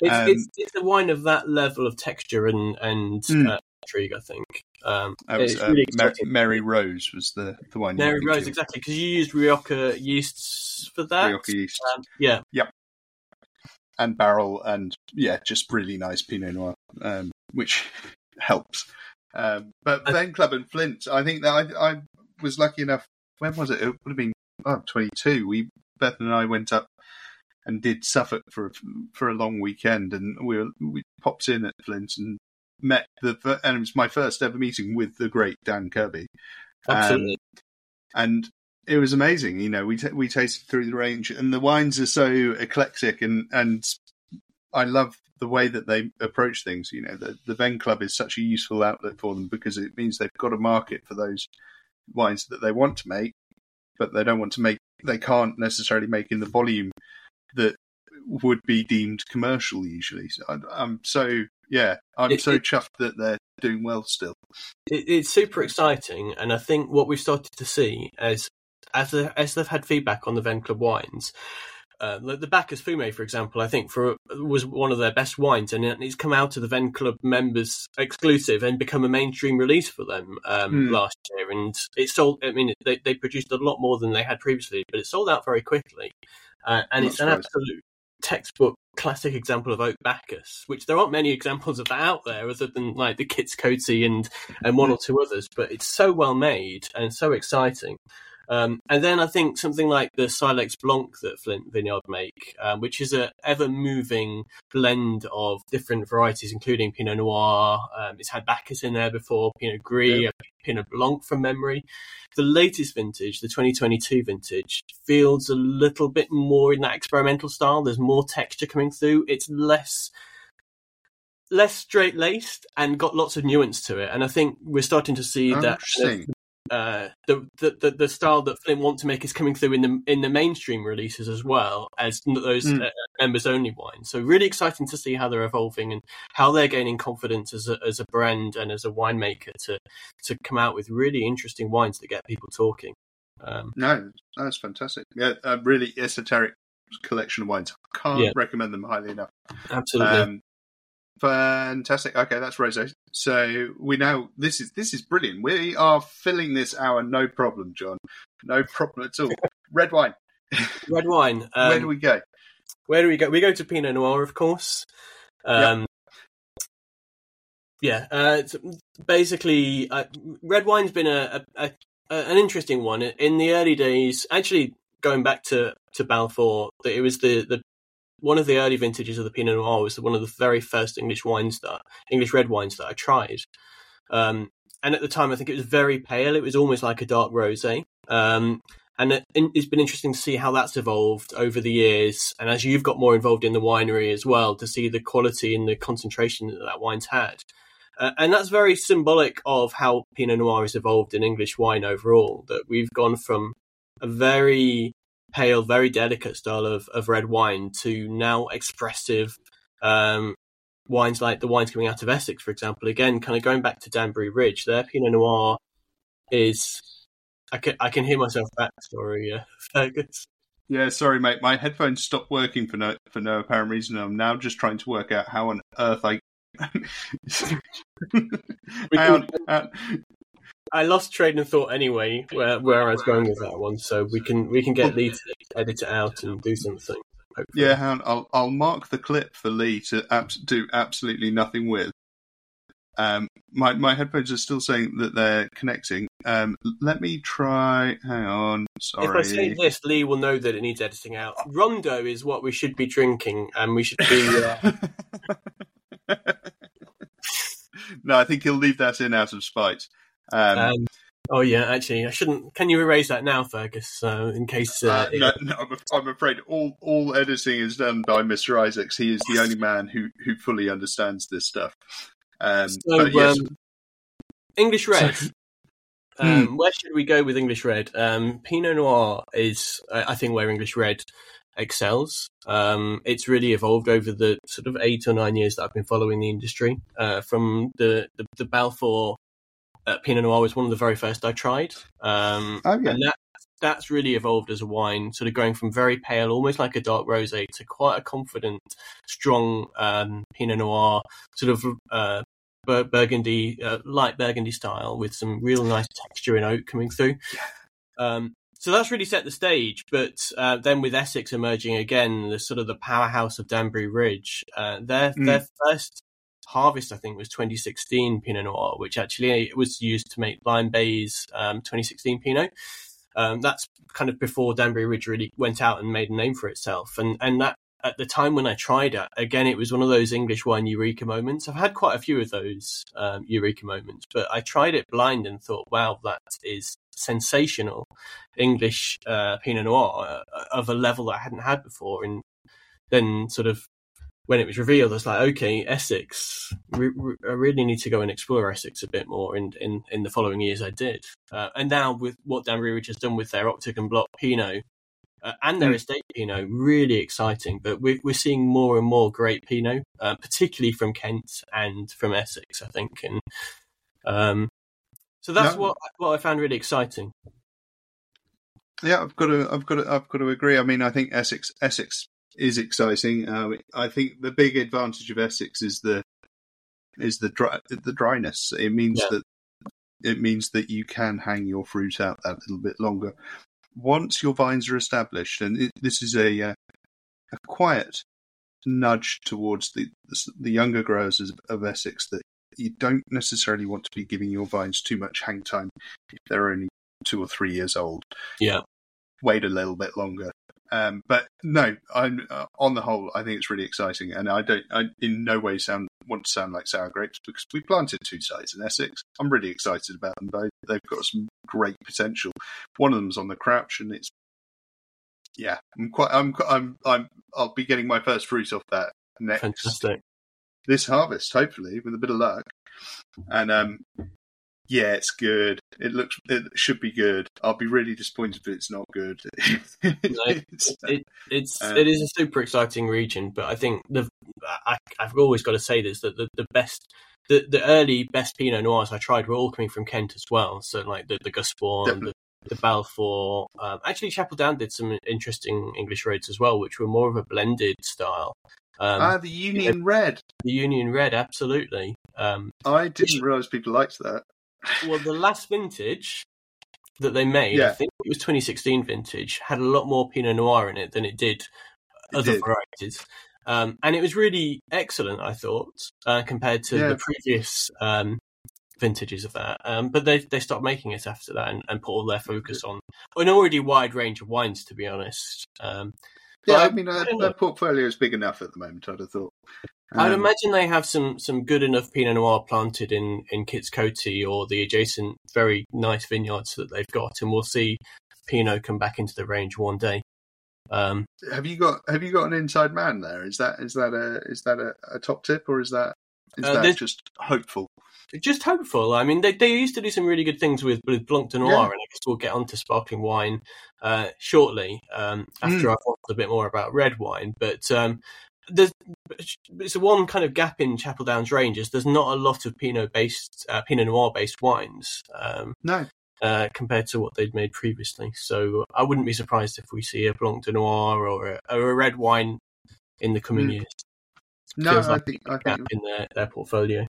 It's, Um, it's it's a wine of that level of texture and and Mm. uh, intrigue. I think um, was it's uh, really Mar- exciting. Mary Rose was the the one. Mary were Rose, thinking exactly, because you used Rioja yeasts for that. Rioja yeast Um, yeah, and barrel, and yeah, just really nice Pinot Noir, um, which [laughs] helps. Um, but I- Ben Club and Flint, I think that I, I was lucky enough. When was it? It would have been oh, 22. We Beth and I went up and did Suffolk for a, for a long weekend, and we were, we popped in at Flint and met the and it was my first ever meeting with the great Dan Kirby. Um, absolutely. and it was amazing. You know, we t- we tasted through the range, and the wines are so eclectic, and and I love the way that they approach things. You know, the the Ven Club is such a useful outlet for them because it means they've got a market for those wines that they want to make, but they don't want to make. They can't necessarily make in the volume that would be deemed commercial usually. So I, I'm so yeah, I'm It- so it- chuffed that they're doing well still. it, it's super exciting, and I think what we've started to see as as the, as they've had feedback on the Ven Club wines. Uh, the, the Bacchus Fume, for example, I think for was one of their best wines, and it's come out to the Ven Club members exclusive and become a mainstream release for them um, Hmm. last year. And it sold. I mean, they they produced a lot more than they had previously, but it sold out very quickly. Uh, and Not it's an absolute textbook classic example of oak Bacchus, which there aren't many examples of that out there, other than like the Kit's Coty and and one or two others. But it's so well made and so exciting. Um, and then I think something like the Silex Blanc that Flint Vineyard make, um, which is an ever moving blend of different varieties, including Pinot Noir. Um, it's had Bacchus in there before, Pinot Gris. Pinot Blanc from memory. The latest vintage, the 2022 vintage, feels a little bit more in that experimental style. There's more texture coming through. It's less less straight laced and got lots of nuance to it. And I think we're starting to see that kind of interesting. Uh, the, the the style that Flint want to make is coming through in the in the mainstream releases as well as those Mm. uh, members only wines. So really exciting to see how they're evolving and how they're gaining confidence as a, as a brand and as a winemaker to to come out with really interesting wines that get people talking. Um, No, that's fantastic. Yeah, a really esoteric collection of wines. Can't Yeah. recommend them highly enough. absolutely. Um, fantastic. Okay, that's rosé. So we now this is this is brilliant. We are filling this hour no problem, John. No problem at all. [laughs] Red wine. Red wine. Um, Where do we go? Where do we go? We go to Pinot Noir, of course. Um, Yeah, uh, basically, uh, red wine's been a, a, a an interesting one in the early days. Actually, going back to to Balfour, that it was the the one of the early vintages of the Pinot Noir was one of the very first English wines that English red wines that I tried. Um, and at the time, I think it was very pale. It was almost like a dark rosé. Um, and it, it's been interesting to see how that's evolved over the years. And as you've got more involved in the winery as well, to see the quality and the concentration that that wine's had. Uh, and that's very symbolic of how Pinot Noir has evolved in English wine overall. That we've gone from a very pale, very delicate style of, of red wine to now expressive um, wines like the wines coming out of Essex, for example. Again, kind of going back to Danbury Ridge, their Pinot Noir is. I can I can hear myself back. Sorry, uh, [laughs] Fergus. Yeah, sorry, mate. My headphones stopped working for no for no apparent reason. I'm now just trying to work out how on earth I. [laughs] how on, how- I lost train of thought anyway, where where I was going with that one. So we can we can get Lee to edit it out and do something. Hopefully. yeah. I'll I'll mark the clip for Lee to abs- do absolutely nothing with. Um, my my headphones are still saying that they're connecting. Um, let me try. Hang on. Sorry. If I say this, Lee will know that it needs editing out. Rondo is what we should be drinking, and we should be. Uh, [laughs] no, I think he'll leave that in out of spite. Um, um, oh yeah, actually, I shouldn't. Can you erase that now, Fergus? Uh, in case. Uh, uh, no, no, I'm, I'm afraid all all editing is done by Mr. Isaacs. He is the only man who who fully understands this stuff. Um, So, but yes, um, English red. So- um, Where should we go with English red? Um, Pinot Noir is, I I think, where English red excels. Um, it's really evolved over the sort of eight or nine years that I've been following the industry. Uh, from the the, the Balfour Pinot Noir was one of the very first I tried. Um, Oh, yeah. and that that's really evolved as a wine, sort of going from very pale, almost like a dark rosé, to quite a confident, strong um, Pinot Noir, sort of uh, Bur- Burgundy, uh, light Burgundy style, with some real nice texture and oak coming through. Um, so that's really set the stage. But uh, then with Essex emerging again, the sort of the powerhouse of Danbury Ridge, uh, their Mm. their first harvest, I think, was 2016 Pinot Noir, which actually it was used to make Lyme Bay's um, 2016 Pinot. Um, that's kind of before Danbury Ridge really went out and made a name for itself, and and that at the time when I tried it, again, it was one of those English wine eureka moments. I've had quite a few of those um, eureka moments, but I tried it blind and thought, wow, that is sensational English uh, Pinot Noir uh, of a level that I hadn't had before. And then, sort of, when it was revealed, I was like, okay, Essex. Re- re- I really need to go and explore Essex a bit more. And in, in the following years, I did. Uh, and now, with what Danbury Ridge has done with their Octagon Block Pinot, uh, and their Mm. estate Pinot, really exciting. But we're, we're seeing more and more great Pinot, uh, particularly from Kent and from Essex, I think. And um, so that's No. what what I found really exciting. yeah, I've got to, I've got to, I've got to agree. I mean, I think Essex, Essex is exciting. Uh, I think the big advantage of Essex is the is the dry, the dryness. It means Yeah. that it means that you can hang your fruit out that little bit longer. Once your vines are established, and it, this is a uh, a quiet nudge towards the the younger growers of, of Essex that you don't necessarily want to be giving your vines too much hang time if they're only two or three years old. Yeah. Wait a little bit longer. Um, but no, I'm uh, on the whole, I think it's really exciting, and I don't, I in no way sound want to sound like sour grapes because we planted two sites in Essex. I'm really excited about them both. They've got some great potential. One of them's on the Crouch, and it's yeah, I'm quite, I'm, I'm, I'm, I'll be getting my first fruit off that next Fantastic. this harvest, hopefully, with a bit of luck. And um, yeah, it's good. It looks, it should be good. I'll be really disappointed if it's not good. [laughs] It's- It, it's Uh, it is a super exciting region, but I think the I, I've always got to say this that the, the best the, the early best Pinot Noirs I tried were all coming from Kent as well. So like the the Gusbourne, the, the Balfour. Um, actually, Chapel Down did some interesting English roads as well, which were more of a blended style. Um, ah, the Union Red. the Union Red, absolutely. Um, I didn't realise people liked that. Well, the last vintage that they made, I think it was 2016 vintage, had a lot more Pinot Noir in it than it did It other did. varieties. Um, and it was really excellent, I thought, uh, compared to Yeah. the previous um, vintages of that. Um, but they they stopped making it after that and, and put all their focus on an already wide range of wines, to be honest. Yeah, But I mean, uh, don't their portfolio is big enough at the moment. I'd have thought. I'd Um, imagine they have some some good enough Pinot Noir planted in in Kit's Coty or the adjacent very nice vineyards that they've got, and we'll see Pinot come back into the range one day. Um, Have you got Have you got an inside man there? Is that is that a is that a, a top tip or is that is Uh, that just hopeful? just hopeful. I mean, they they used to do some really good things with with Blanc de Noir, Yeah. and I guess we'll get onto sparkling wine uh, shortly um, after Mm. I've talked a bit more about red wine. But um, there's it's a one kind of gap in Chapel Downs range is there's not a lot of Pinot based uh, Pinot Noir based wines. Um, No, uh, compared to what they'd made previously. So I wouldn't be surprised if we see a Blanc de Noir or a, or a red wine in the coming Mm. years. No. I like think I think in their, their portfolio.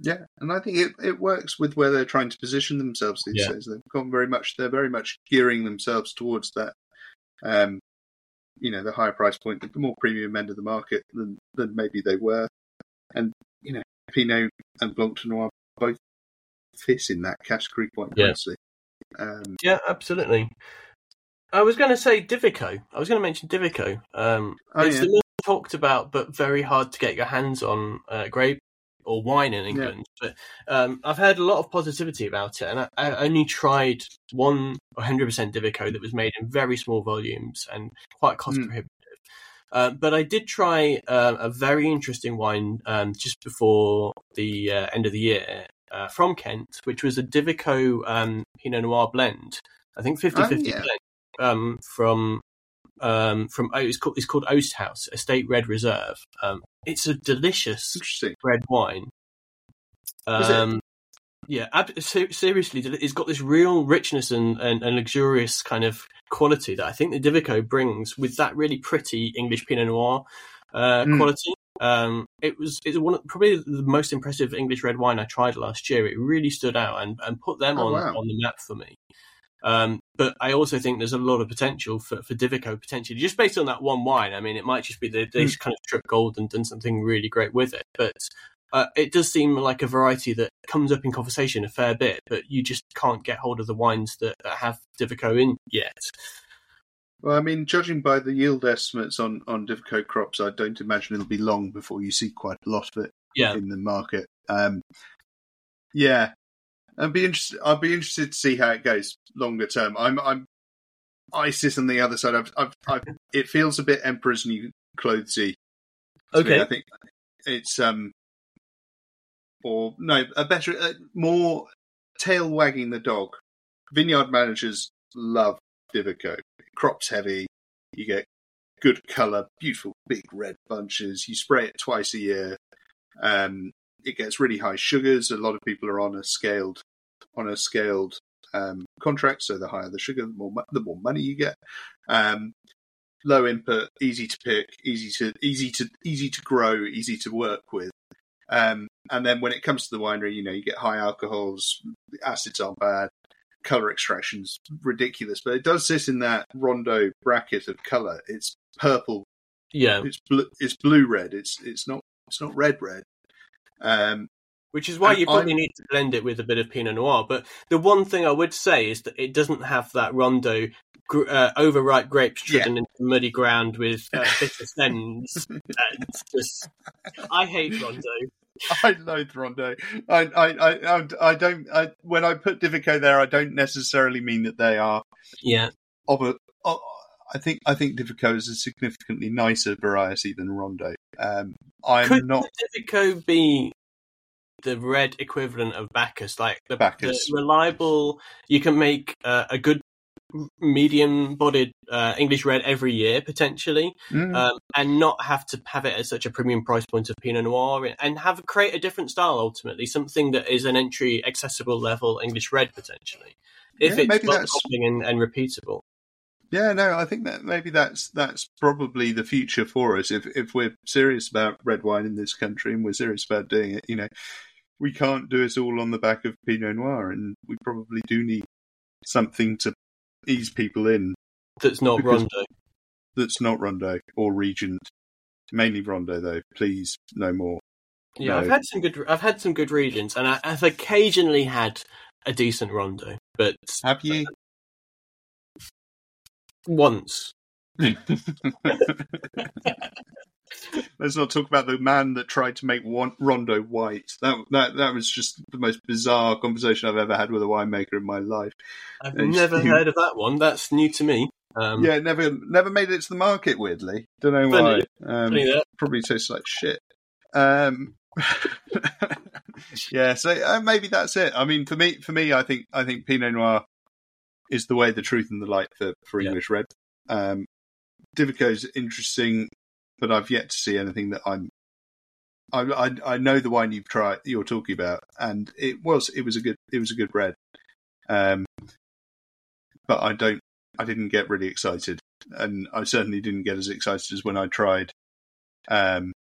yeah, and I think it, it works with where they're trying to position themselves these Yeah. days. They've gone very much. They're very much gearing themselves towards that. Um, you know, the higher price point, the more premium end of the market than than maybe they were, and you know, Pinot and Blanc de Noir both fit in that category quite Yeah. nicely. Um, Yeah, absolutely. I was going to say Divico. I was going to mention Divico. Um, Oh, it's yeah. the talked about, but very hard to get your hands on uh, grape or wine in England. But um, I've heard a lot of positivity about it, and I, I only tried one 100% Divico that was made in very small volumes and quite cost Mm. prohibitive. Uh, but I did try uh, a very interesting wine um, just before the uh, end of the year uh, from Kent, which was a Divico um, Pinot Noir blend. I think 50 50 Oh, yeah. blend um, from um, from it's called it's called Oast House Estate Red Reserve. Um, it's a delicious red wine. Um, yeah, ab- ser- seriously, it's got this real richness and, and, and luxurious kind of quality that I think the Divico brings with that really pretty English Pinot Noir uh, Mm. quality. Um, it was it's one of, probably the most impressive English red wine I tried last year. It really stood out and, and put them Oh, on, wow. on the map for me. Um, but I also think there's a lot of potential for, for Divico potentially just based on that one wine. I mean, it might just be that they Mm. kind of struck gold and done something really great with it, but uh, it does seem like a variety that comes up in conversation a fair bit, but you just can't get hold of the wines that, that have Divico in yet. Well, I mean, judging by the yield estimates on on Divico crops, I don't imagine it'll be long before you see quite a lot of it Yeah, in the market. Um, yeah, I'd be interested. I'd be interested to see how it goes longer term. I'm, I'm, I sit on the other side. I've, I've, I've it feels a bit Emperor's New Clothesy. to me. Okay. I think it's um, or no, a better, uh, more tail wagging the dog. Vineyard managers love Divico. Crops heavy. You get good colour, beautiful big red bunches. You spray it twice a year. Um, it gets really high sugars. A lot of people are on a scaled on a scaled um, contract, so the higher the sugar, the more the more money you get. Um, low input, easy to pick, easy to easy to easy to grow, easy to work with. Um, and then when it comes to the winery, you know, you get high alcohols, the acids aren't bad, color extractions ridiculous, but it does sit in that rondo bracket of color. It's purple, yeah. it's blue, it's blue red. It's it's not it's not red red. Um, Which is why you probably I'm- need to blend it with a bit of Pinot Noir. But the one thing I would say is that it doesn't have that rondo uh, overripe grapes trodden into muddy ground with uh, [laughs] bitter stems. It's just, I hate rondo. [laughs] I loathe Rondo. I, I, I, I- I don't. I, when I put Divico there, I don't necessarily mean that they are Yeah, of a. oh, I think I think Divico is a significantly nicer variety than Rondo. Um, I'm could not. Divico be the red equivalent of Bacchus, like the, Bacchus. the reliable. You can make uh, a good medium-bodied uh, English red every year potentially, Mm. um, and not have to have it at such a premium price point of Pinot Noir, and have create a different style ultimately, something that is an entry accessible level English red potentially, if Yeah, it's maybe that's- and, and repeatable. Yeah, no, I think that maybe that's that's probably the future for us. If if we're serious about red wine in this country and we're serious about doing it, you know, we can't do it all on the back of Pinot Noir, and we probably do need something to ease people in That's not Rondo. that's not Rondo or Regent. Mainly Rondo, though. Please, no more. Yeah, No. I've had some good. I've had some good Regents, and I, I've occasionally had a decent Rondo, but Have you? Once. [laughs] Let's not talk about the man that tried to make one, Rondo white. That that that was just the most bizarre conversation I've ever had with a winemaker in my life. I've you- never you- heard of that one. That's new to me. Um, yeah, never never made it to the market. Weirdly, don't know why. Um, probably tastes like shit. Um, [laughs] yeah, so uh, maybe that's it. I mean, for me, for me, I think I think Pinot Noir is the way, the truth, and the light for for Yeah. English red. Um, Divico's interesting, but I've yet to see anything that I'm. I, I I know the wine you've tried, you're talking about, and it was it was a good it was a good red, um, but I don't I didn't get really excited, and I certainly didn't get as excited as when I tried um,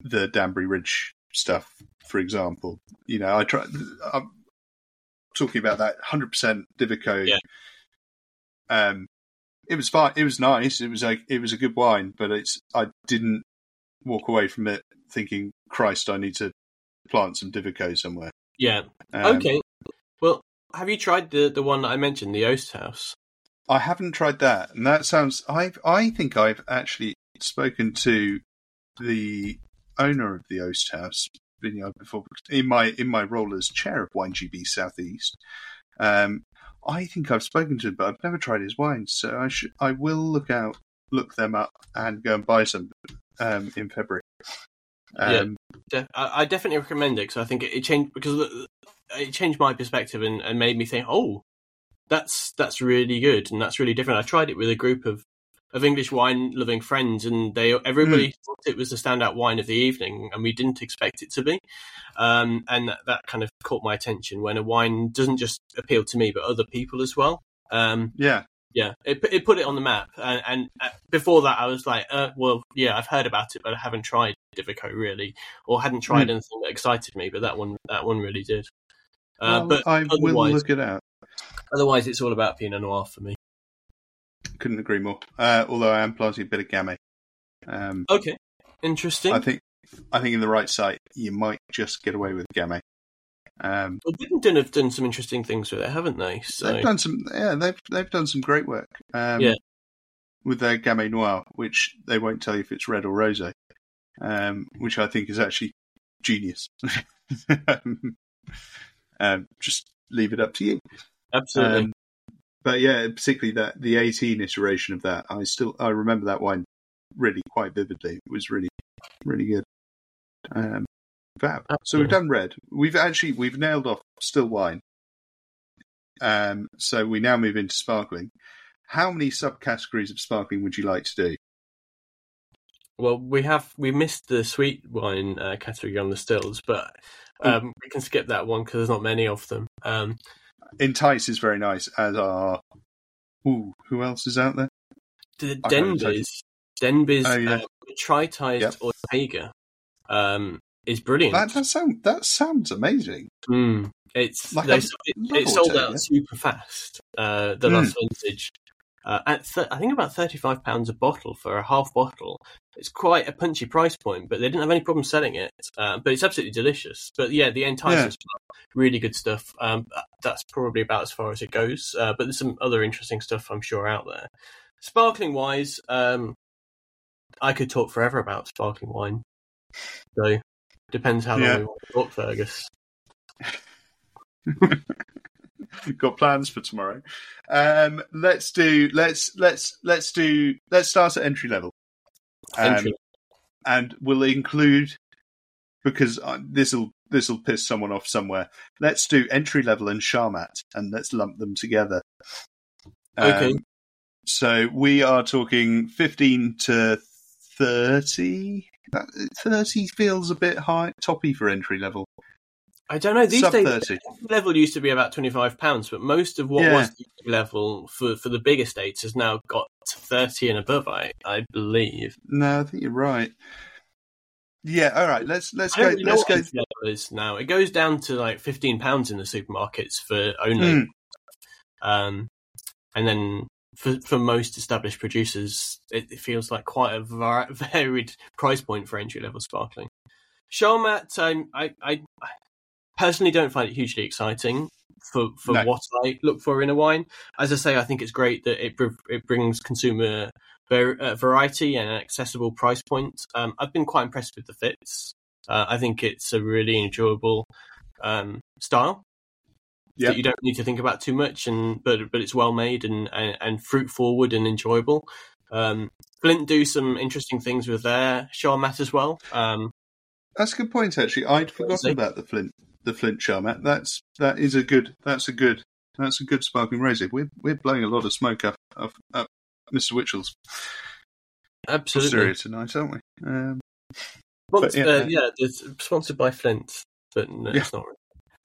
the Danbury Ridge stuff, for example. You know, I tried. Talking about that 100% Divico. Yeah. Um, it was fine. It was nice. It was a it was a good wine, but it's I didn't walk away from it thinking, Christ, I need to plant some Divico somewhere. Yeah. Um, okay. Well, have you tried the the one that I mentioned, the Oast House? I haven't tried that, and that sounds. I I think I've actually spoken to the owner of the Oast House vineyard before in my in my role as chair of WineGB Southeast. Um, I think I've spoken to him, but I've never tried his wines, so I should I will look out look them up and go and buy some um, in February. Um, I, I definitely recommend it because I think it, it changed because it changed my perspective and, and made me think, oh, that's that's really good and that's really different. I tried it with a group of of English wine loving friends, and they everybody thought it was the standout wine of the evening, and we didn't expect it to be. Um, and that, that kind of caught my attention when a wine doesn't just appeal to me but other people as well. Um, yeah, yeah, it it put it on the map, and, and uh, before that, I was like, uh, well, yeah, I've heard about it, but I haven't tried Divico really, or hadn't tried Hmm. anything that excited me. But that one, that one really did. Uh, Well, but I will look it out. otherwise, it's all about Pinot Noir for me. Couldn't agree more. Uh, although I am planting a bit of Gamay. Um, Okay, interesting. I think I think in the right site you might just get away with Gamay. Um, well, Whittington have done some interesting things with it, haven't they? So they've done some yeah they've they've done some great work. Um, Yeah. With their Gamay Noir, which they won't tell you if it's red or rosé, um, which I think is actually genius. [laughs] um, just leave it up to you. absolutely. But yeah, particularly that the 18 iteration of that, I still I remember that wine really quite vividly. It was really really good. Um, fab. So we've done red. We've actually we've nailed off still wine. Um, so we now move into sparkling. How many subcategories of sparkling would you like to do? Well, we have we missed the sweet wine uh, category on the stills, but um, we can skip that one because there's not many of them. Um, Entice is very nice, as are. Ooh, who else is out there? the Denbies, Denbies Oh, yeah. uh, tritized Yep. Ortega um, is brilliant. That that sound that sounds amazing. Mm. It's Like, they, it, it sold Ortega. out super fast. Uh, the Mm. last vintage, uh, at th- I think about thirty five pounds a bottle for a half bottle. It's quite a punchy price point, but they didn't have any problem selling it. Uh, but it's absolutely delicious. But yeah, the entice Yeah. really good stuff. Um, that's probably about as far as it goes. Uh, but there's some other interesting stuff I'm sure out there. Sparkling wise, um, I could talk forever about sparkling wine. So depends how long Yeah. we want to talk, Fergus. [laughs] [laughs] [laughs] got plans for tomorrow. Um, let's do let's let's let's do let's start at entry level, um, Entry. and we'll include because this will this will piss someone off somewhere. Let's do entry level and Charmat, and let's lump them together. Okay. Um, so we are talking fifteen to thirty. Thirty feels a bit high, toppy for entry level. I don't know. These Sub days, level used to be about twenty five pounds, but most of what Yeah. was the level for for the big estates has now got to thirty and above. I I believe. No, I think you're right. Yeah, all right. Let's let's go. really Let's go. is now. It goes down to like fifteen pounds in the supermarkets for only, Hmm. um, and then for for most established producers, it, it feels like quite a var- [laughs] varied price point for entry level sparkling. Charmat, um, I I personally don't find it hugely exciting for for No. what I look for in a wine. As I say, I think it's great that it it brings consumer var- uh, variety and an accessible price point. Um, I've been quite impressed with the fits. Uh, I think it's a really enjoyable um, style Yeah. that you don't need to think about too much, and but but it's well made and and, and fruit forward and enjoyable. Um, Flint do some interesting things with their Charmat as well. Um, That's a good point. Actually, I'd forgotten about the Flint, the Flint Charmat. That's that is a good. That's a good. That's a good sparkling rosé. We're we're blowing a lot of smoke up up, up Mr. Witchell's absolutely. tonight, aren't we? Um, Spons- yeah, uh, uh, yeah, it's sponsored by Flint, but no, Yeah. it's not. Really.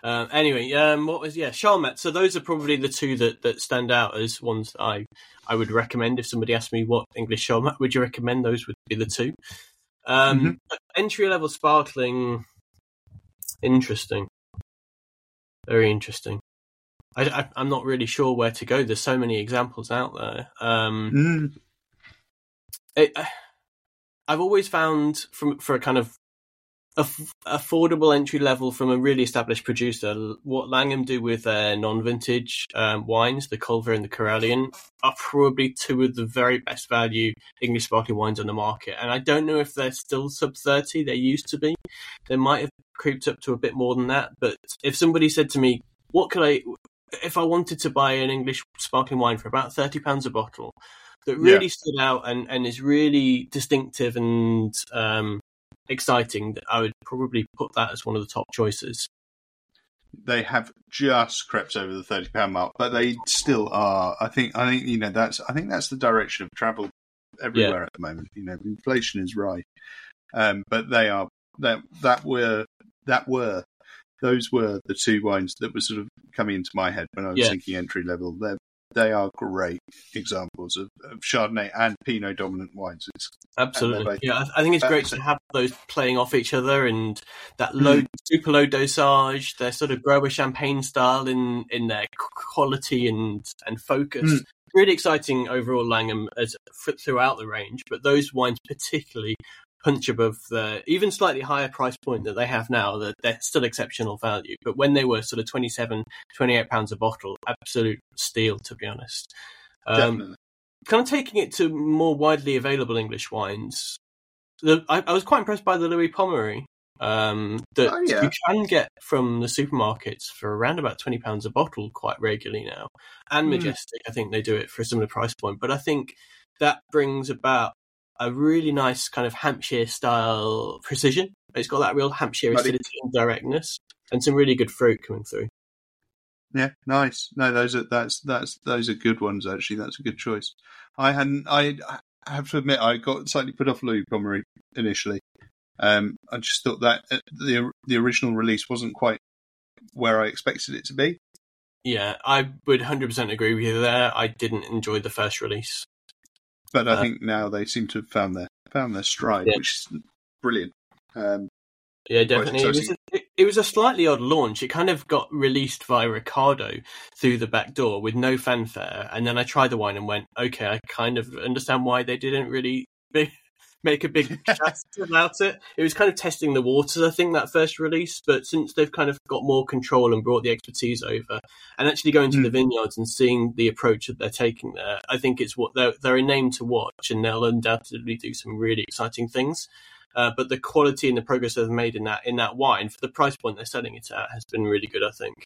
Um, anyway, um, what was yeah, Charmat. So those are probably the two that, that stand out as ones I I would recommend. If somebody asked me what English Charmat would you recommend, those would be the two. Um, Mhm. Entry level sparkling, interesting, very interesting. I, I, I'm not really sure where to go. There's so many examples out there. Um, mm, it, [sighs] I've always found from for a kind of aff- affordable entry level from a really established producer, what Langham do with their non-vintage um, wines, the Culver and the Corallian, are probably two of the very best value English sparkling wines on the market. And I don't know if they're still sub thirty. They used to be. They might have creeped up to a bit more than that. But if somebody said to me, "What could I?" If I wanted to buy an English sparkling wine for about thirty pounds a bottle, that Yeah. really stood out and, and is really distinctive and um, exciting, that I would probably put that as one of the top choices. they have just crept over the thirty pound mark, but they still are. I think. I think you know that's. I think that's the direction of travel everywhere at the moment. You know, inflation is right, um, but they are that that were that were those were the two wines that were sort of coming into my head when I was Yeah. thinking entry level. They they are great examples of, of Chardonnay and Pinot dominant wines. It's, Absolutely, yeah. I, I think it's great to have those playing off each other and that low, super low dosage, their sort of grower champagne style in in their quality and and focus. Mm. Really exciting overall Langham as throughout the range, but those wines particularly punch above the even slightly higher price point that they have now. That they're still exceptional value, but when they were sort of 27, 28 pounds a bottle, absolute steal to be honest. Um, kind of taking it to more widely available English wines, the, I, I was quite impressed by the Louis Pommery um, that Oh, yeah. you can get from the supermarkets for around about twenty pounds a bottle quite regularly now. And Hmm. Majestic, I think they do it for a similar price point, but I think that brings about a really nice kind of Hampshire style precision. It's got that real Hampshire acidity and directness, and some really good fruit coming through. Yeah, nice. No, those are that's that's those are good ones actually. That's a good choice. I hadn't. I, have to admit, I got slightly put off Louis Pommery initially. Um, I just thought that uh, the the original release wasn't quite where I expected it to be. Yeah, I would hundred percent agree with you there. I didn't enjoy the first release. But I Uh, think now they seem to have found their found their stride, Yeah. which is brilliant. Um, Yeah, definitely. It was, a, it, was a slightly odd launch. It kind of got released via Ricardo through the back door with no fanfare. And then I tried the wine and went, okay, I kind of understand why they didn't really [laughs] be, make a big [laughs] fuss about it. It was kind of testing the waters, I think, that first release. But since they've kind of got more control and brought the expertise over and actually going to Hmm. the vineyards and seeing the approach that they're taking there, I think it's what they're, they're a name to watch and they'll undoubtedly do some really exciting things. Uh, but the quality and the progress they've made in that in that wine for the price point they're selling it at has been really good. I think.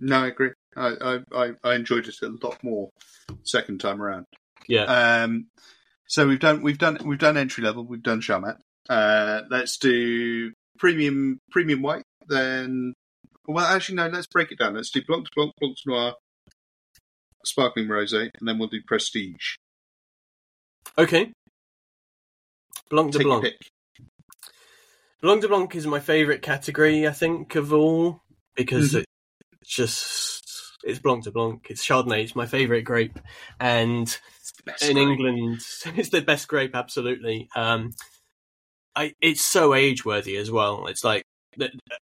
no, I agree. I, I I I enjoyed it a lot more second time around. Yeah, Um, so we've done we've done we've done entry level. We've done Charmat. Uh, let's do premium premium white. then, well, actually, no. Let's break it down. Let's do Blanc de Blanc, Blanc de Noir, Sparkling Rosé, and then we'll do Prestige. Okay. Blanc de Take Blanc. Blanc de Blanc is my favourite category, I think, of all because Mhm. it's just it's Blanc de Blanc. It's Chardonnay. It's my favourite grape, and in grape. England, [laughs] it's the best grape. Absolutely. Um, I it's so age worthy as well. It's like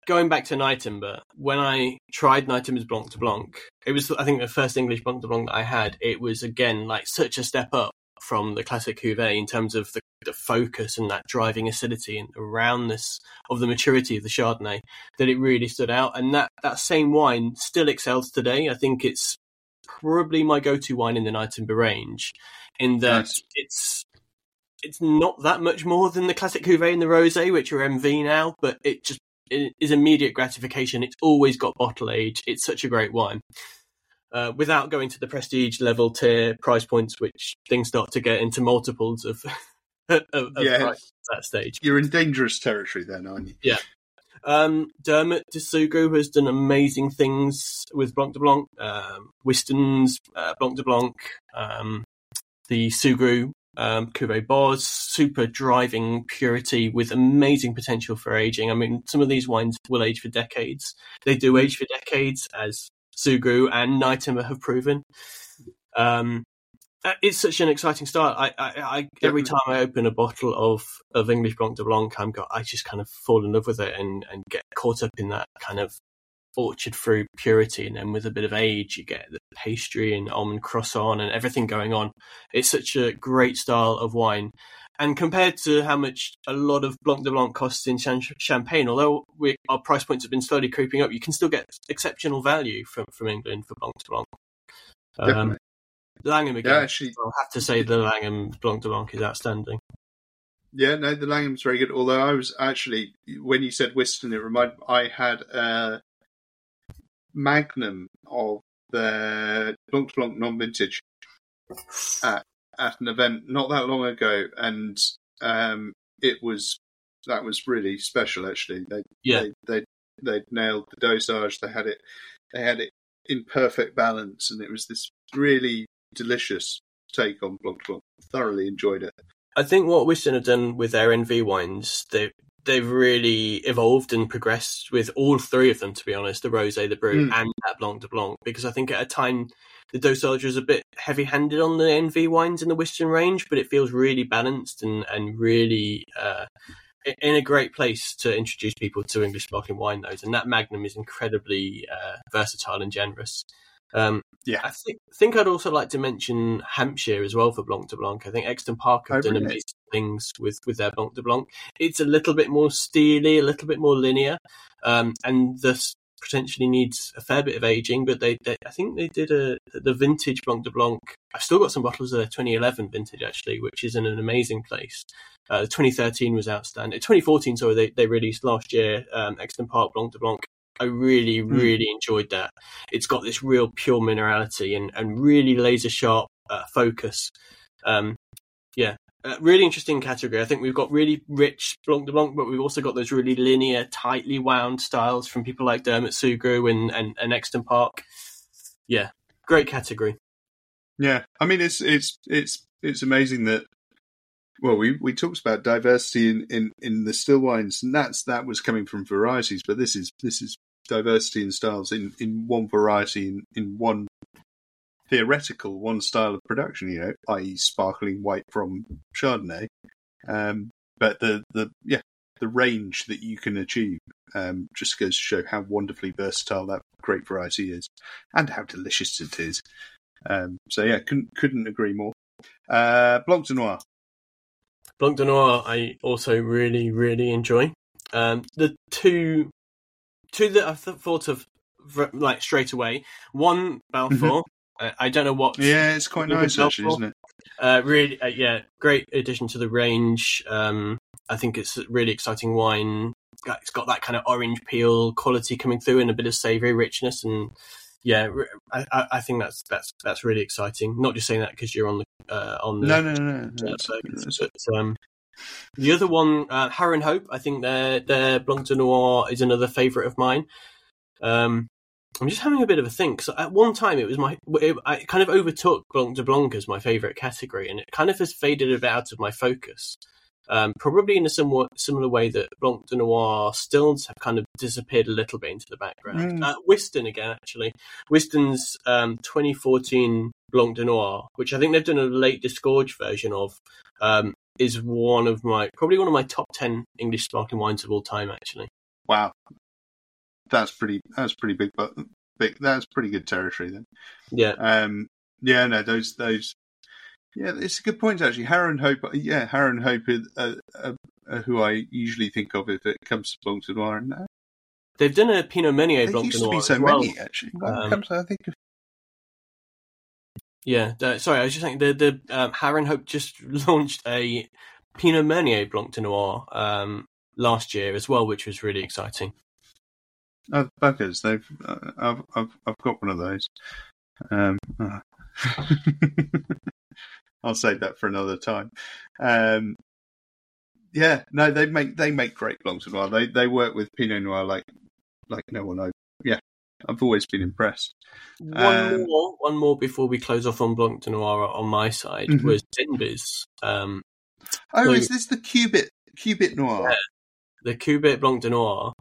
going back to Nyetimber. When I tried Nyetimber's Blanc de Blanc, it was I think the first English Blanc de Blanc that I had. It was again like such a step up from the classic cuvee in terms of the, the focus and that driving acidity and the roundness of the maturity of the Chardonnay that it really stood out. And that, that same wine still excels today. I think it's probably my go-to wine in the Nyetimber range in that Nice. it's it's not that much more than the classic cuvee and the rosé, which are MV now, but it just it is immediate gratification. It's always got bottle age. It's such a great wine. Uh, without going to the prestige level tier price points, which things start to get into multiples of [laughs] of, of Yeah. price at that stage. You're in dangerous territory then, aren't you? Um, Dermot Sugrue has done amazing things with Blanc de Blanc, um, Wiston's uh, Blanc de Blanc, um, the Sugrue um, Cuvée Boz, super driving purity with amazing potential for aging. I mean, some of these wines will age for decades. They do age for decades, as Sugrue and Nyetimber have proven. Um, it's such an exciting start. I, I, I every time I open a bottle of, of English Blanc de Blanc, I'm got, I just kind of fall in love with it and, and get caught up in that kind of orchard fruit purity. And then with a bit of age, you get the pastry and almond croissant and everything going on. It's such a great style of wine. And compared to how much a lot of Blanc de Blanc costs in Champagne, although we, our price points have been slowly creeping up, you can still get exceptional value from, from England for Blanc de Blanc. Um. Langham again. Yeah, actually, I'll have to say the Langham Blanc de Blanc is outstanding. yeah, no, the Langham's very good. Although I was actually, when you said Wiston, it reminded I had a Magnum of the Blanc de Blanc non-vintage at at an event not that long ago, and um, it was that was really special. Actually, they Yeah. they they they nailed the dosage. They had it they had it in perfect balance, and it was this really delicious take on Blanc de Blanc. Thoroughly enjoyed it. I think what Wiston have done with their NV wines, they they've really evolved and progressed with all three of them. To be honest, the rosé, the brut, Mm. and that Blanc de Blanc, because I think at a time the dosage was a bit heavy-handed on the NV wines in the Wiston range, but it feels really balanced and and really. Uh, in a great place to introduce people to English sparkling wine, those, and that Magnum is incredibly uh, versatile and generous. Um, Yeah. I think think I'd also like to mention Hampshire as well for Blanc de Blanc. I think Exton Park have Oh, done really? amazing things with, with their Blanc de Blanc. It's a little bit more steely, a little bit more linear, um, and thus potentially needs a fair bit of aging. But they, they I think they did a the vintage Blanc de Blanc. I've still got some bottles of their 2011 vintage actually, which is in an amazing place. Uh, the 2013 was outstanding. 2014, sorry, they, they released last year. Um, Exton Park Blanc de Blanc. I really, really enjoyed that. It's got this real pure minerality and, and really laser sharp uh, focus. Um, yeah, uh, really interesting category. I think we've got really rich Blanc de Blanc, but we've also got those really linear, tightly wound styles from people like Dermot Sugrue and, and, and Exton Park. Yeah, great category. Yeah, I mean it's it's it's it's amazing that. Well, we, we talked about diversity in, in, in the still wines, and that's that was coming from varieties, but this is this is diversity in styles in, in one variety in, in one theoretical one style of production, you know, i.e., sparkling white from Chardonnay. Um, but the the yeah the range that you can achieve um, just goes to show how wonderfully versatile that grape variety is, and how delicious it is. Um, so yeah, couldn't couldn't agree more. Uh, Blanc de Noir. Blanc de Noir, I also really, really enjoy. Um, the two, two that th- thought of like straight away. One Balfour. I, I don't know what. Yeah, it's quite nice actually, isn't it? Uh, really, uh, yeah, great addition to the range. Um, I think it's a really exciting wine. It's got that kind of orange peel quality coming through and a bit of savoury richness, and yeah, I, I- think that's that's that's really exciting. Not just saying that because you're on the uh, on the No, no, no, no. uh, That's, Fergus, but um, The other one, uh, Harrow and Hope, I think their their Blanc de Noir is another favourite of mine. Um, I'm just having a bit of a think. So at one time, it was my it, I kind of overtook Blanc de Blanc as my favourite category, and it kind of has faded a bit out of my focus. Um, probably in a somewhat similar way that Blanc de Noir stills have kind of disappeared a little bit into the background. Mm. Uh, Wiston again, actually. Wiston's um, 2014 Blanc de Noir, which I think they've done a late disgorge version of, um, is one of my probably one of my top 10 English sparkling wines of all time, actually. Wow, that's pretty. That's pretty big, but big. That's pretty good territory then. Yeah. Um, yeah, no, those those. Yeah, it's a good point actually. Harrow and Hope. Yeah, Harrow and Hope are, are, are who I usually think of if it comes to Blanc de Noir. And uh, They've done a Pinot Meunier there Blanc used de to be so well. many actually. Um, comes, I think of Yeah, sorry, I was just saying the the um, Harrow Hope just [laughs] launched a Pinot Meunier Blanc de Noir um, last year as well, which was really exciting. Oh, buggers! They've uh, I've I've I've got one of those. Um, uh. [laughs] I'll save that for another time. Um, yeah, no, they make they make great blancs well. They they work with Pinot Noir like like no one knows. Yeah, I've always been impressed. One Um, more, one more before we close off on Blanc de Noir on my side Mhm. was Denbies. Um, Oh, So- is this the Cubitt Cubitt Noir? Yeah. the Cubitt Blanc de Noir.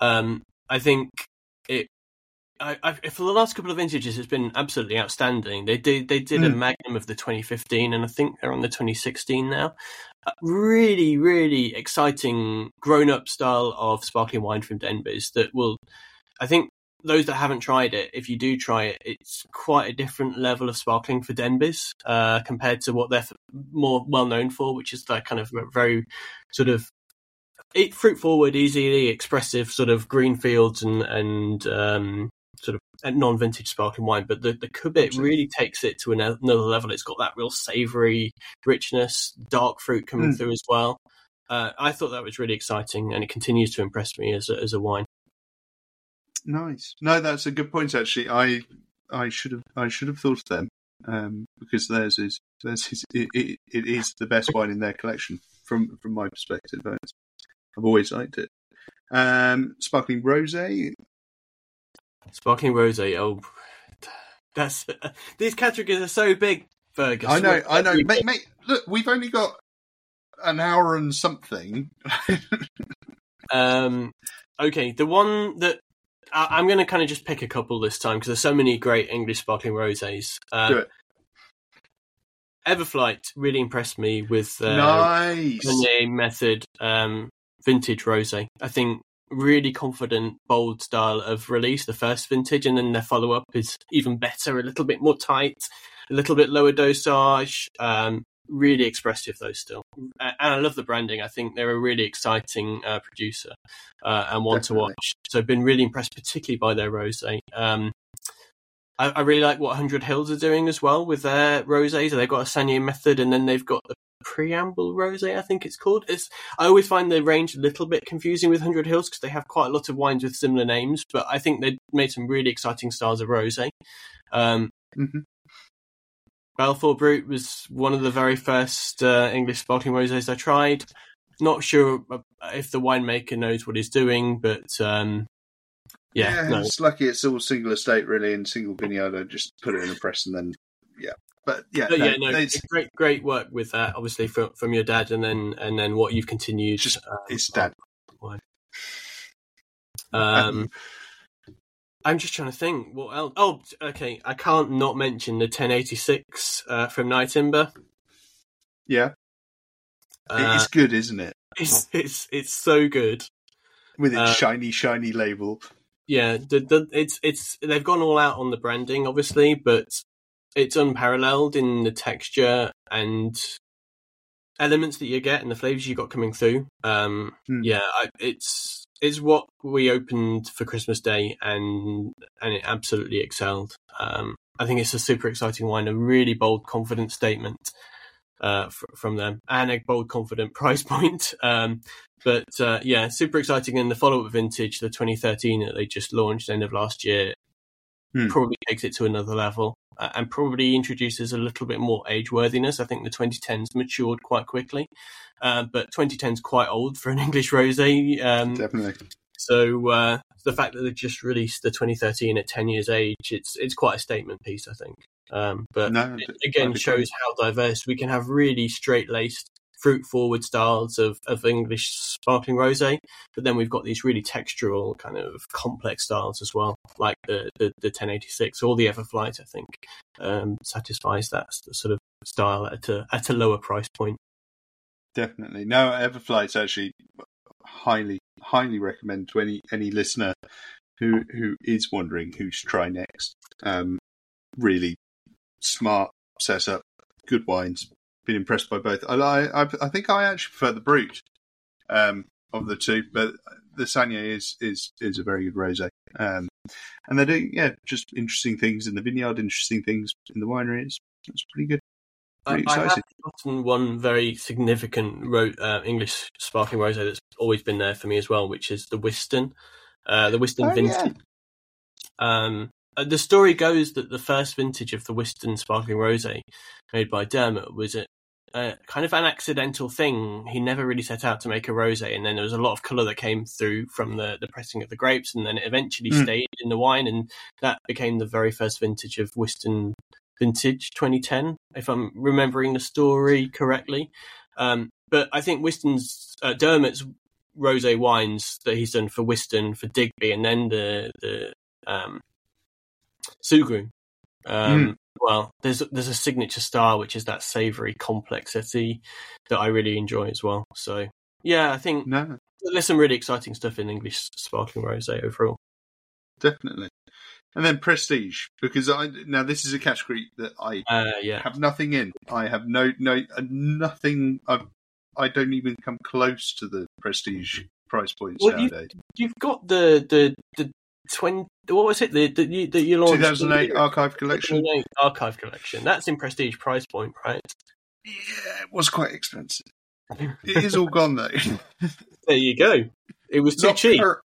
Um, I think it. I, I, for the last couple of vintages, it's been absolutely outstanding. They did they did a Mm. Magnum of the 2015, and I think they're on the 2016 now. Uh, really, really exciting grown up style of sparkling wine from Denbies that will. I think those that haven't tried it, if you do try it, it's quite a different level of sparkling for Denbies uh, compared to what they're more well known for, which is that kind of very sort of it, fruit forward, easily expressive sort of green fields and and um, sort of non vintage sparkling wine. But the the Cubitt Absolutely. really takes it to another level. It's got that real savoury richness, dark fruit coming Mm. through as well. Uh, I thought that was really exciting, and it continues to impress me as a, as a wine. Nice. No, that's a good point. Actually, I I should have I should have thought of them um, because theirs is theirs is it, it, it is the best wine in their collection from from my perspective. I've always liked it. Um, sparkling rosé. Sparkling rosé. Oh, [sighs] that's [laughs] these categories are so big, Fergus. I know, I know. Mate, mate, look, we've only got an hour and something. [laughs] Um, okay, the one that I, I'm going to kind of just pick a couple this time because there's so many great English sparkling rosés. Um, Do it. Everflyht really impressed me with uh, nice. Method um, vintage rosé. I think really confident, bold style of release. The first vintage, and then their follow up is even better, a little bit more tight, a little bit lower dosage. Um, really expressive though still. And i love the branding. I think they're a really exciting uh, producer uh, and one to watch. So i've been really impressed particularly by their rosé. Um, I, I really like what 100 hills are doing as well with their rosés. They've got a saignée method and then they've got the preamble rosé i think it's called it's i always find the range a little bit confusing with 100 hills because they have quite a lot of wines with similar names but i think they made some really exciting styles of rosé um, Mhm. Balfour Brut was one of the very first uh, English sparkling rosés I tried. Not sure if the winemaker knows what he's doing, but um, yeah, no. it's lucky it's all single estate really and single vineyard. I just put it in a press and then yeah. But yeah, But no, yeah, no, it's, great, great work with that. Obviously from from your dad, and then and then what you've continued. Just- um, it's dad. on. Um, I'm just trying to think what else. Oh, okay. I can't not mention the 1086 uh, from Nyetimber. yeah, Uh, it's good, isn't it? it's it's it's so good. With its uh, shiny, shiny label. Yeah, the, the, it's it's they've gone all out on the branding, obviously, but it's unparalleled in the texture and elements that you get and the flavors you got coming through. Um, Hmm. Yeah, I, it's it's what we opened for Christmas Day, and and it absolutely excelled. Um, I think it's a super exciting wine, a really bold, confident statement uh, fr- from them, and a bold, confident [laughs] price point. Um, but uh, yeah, super exciting. And the follow-up vintage, the 2013 that they just launched end of last year, Hmm. probably takes it to another level. Uh, and probably introduces a little bit more age worthiness. I think the 2010s matured quite quickly, uh, but 2010's quite old for an [laughs] English rosé. Um, Definitely. so uh, the fact that they just released the 2013 at 10 years age, it's it's quite a statement piece, I think. Um, but No, it, again shows how diverse we can have really straight laced fruit forward styles of, of english sparkling rosé but then we've got these really textural kind of complex styles as well like the the, the 1086 or the Everflyht i think um, satisfies that sort of style at a at a lower price point Definitely. No, Everflyht's actually highly, highly recommend to any any listener who who is wondering who to try next. Um, really smart setup, good wines. Been impressed by both. I I, I think I actually prefer the Brut um, of the two, but the Saignée is is is a very good rosé. Um, and they're doing yeah, just interesting things in the vineyard, interesting things in the winery. It's, it's pretty good. I, Pretty I have exciting. forgotten one very significant ro- uh, English sparkling rosé that's always been there for me as well, which is the Wiston, uh, the Wiston Oh, Vintage. Um, uh, the story goes that the first vintage of the Wiston Sparkling Rosé, made by Dermot, was a, a kind of an accidental thing. He never really set out to make a rosé, and then there was a lot of colour that came through from the, the pressing of the grapes, and then it eventually Mm. stayed in the wine, and that became the very first vintage of Wiston Vintage 2010, if I'm remembering the story correctly. Um, but I think Wiston's uh, Dermot's rosé wines that he's done for Wiston, for Digby, and then the the um, Sugrue. Um, Well, there's there's a signature style which is that savoury complexity that I really enjoy as well. So yeah, I think No, there's some really exciting stuff in English sparkling rosé overall. definitely. And then prestige, because I now this is a category that I Uh, yeah, have nothing in. I have no no uh, nothing. I I don't even come close to the prestige price points Well, nowadays. you've got the the the twenty. What was it? The the that you launched 2008 archive collection. 2008 archive collection. That's in prestige price point, right? Yeah, it was quite expensive. [laughs] It is all gone though. [laughs] There you go. It was too Not cheap. cur-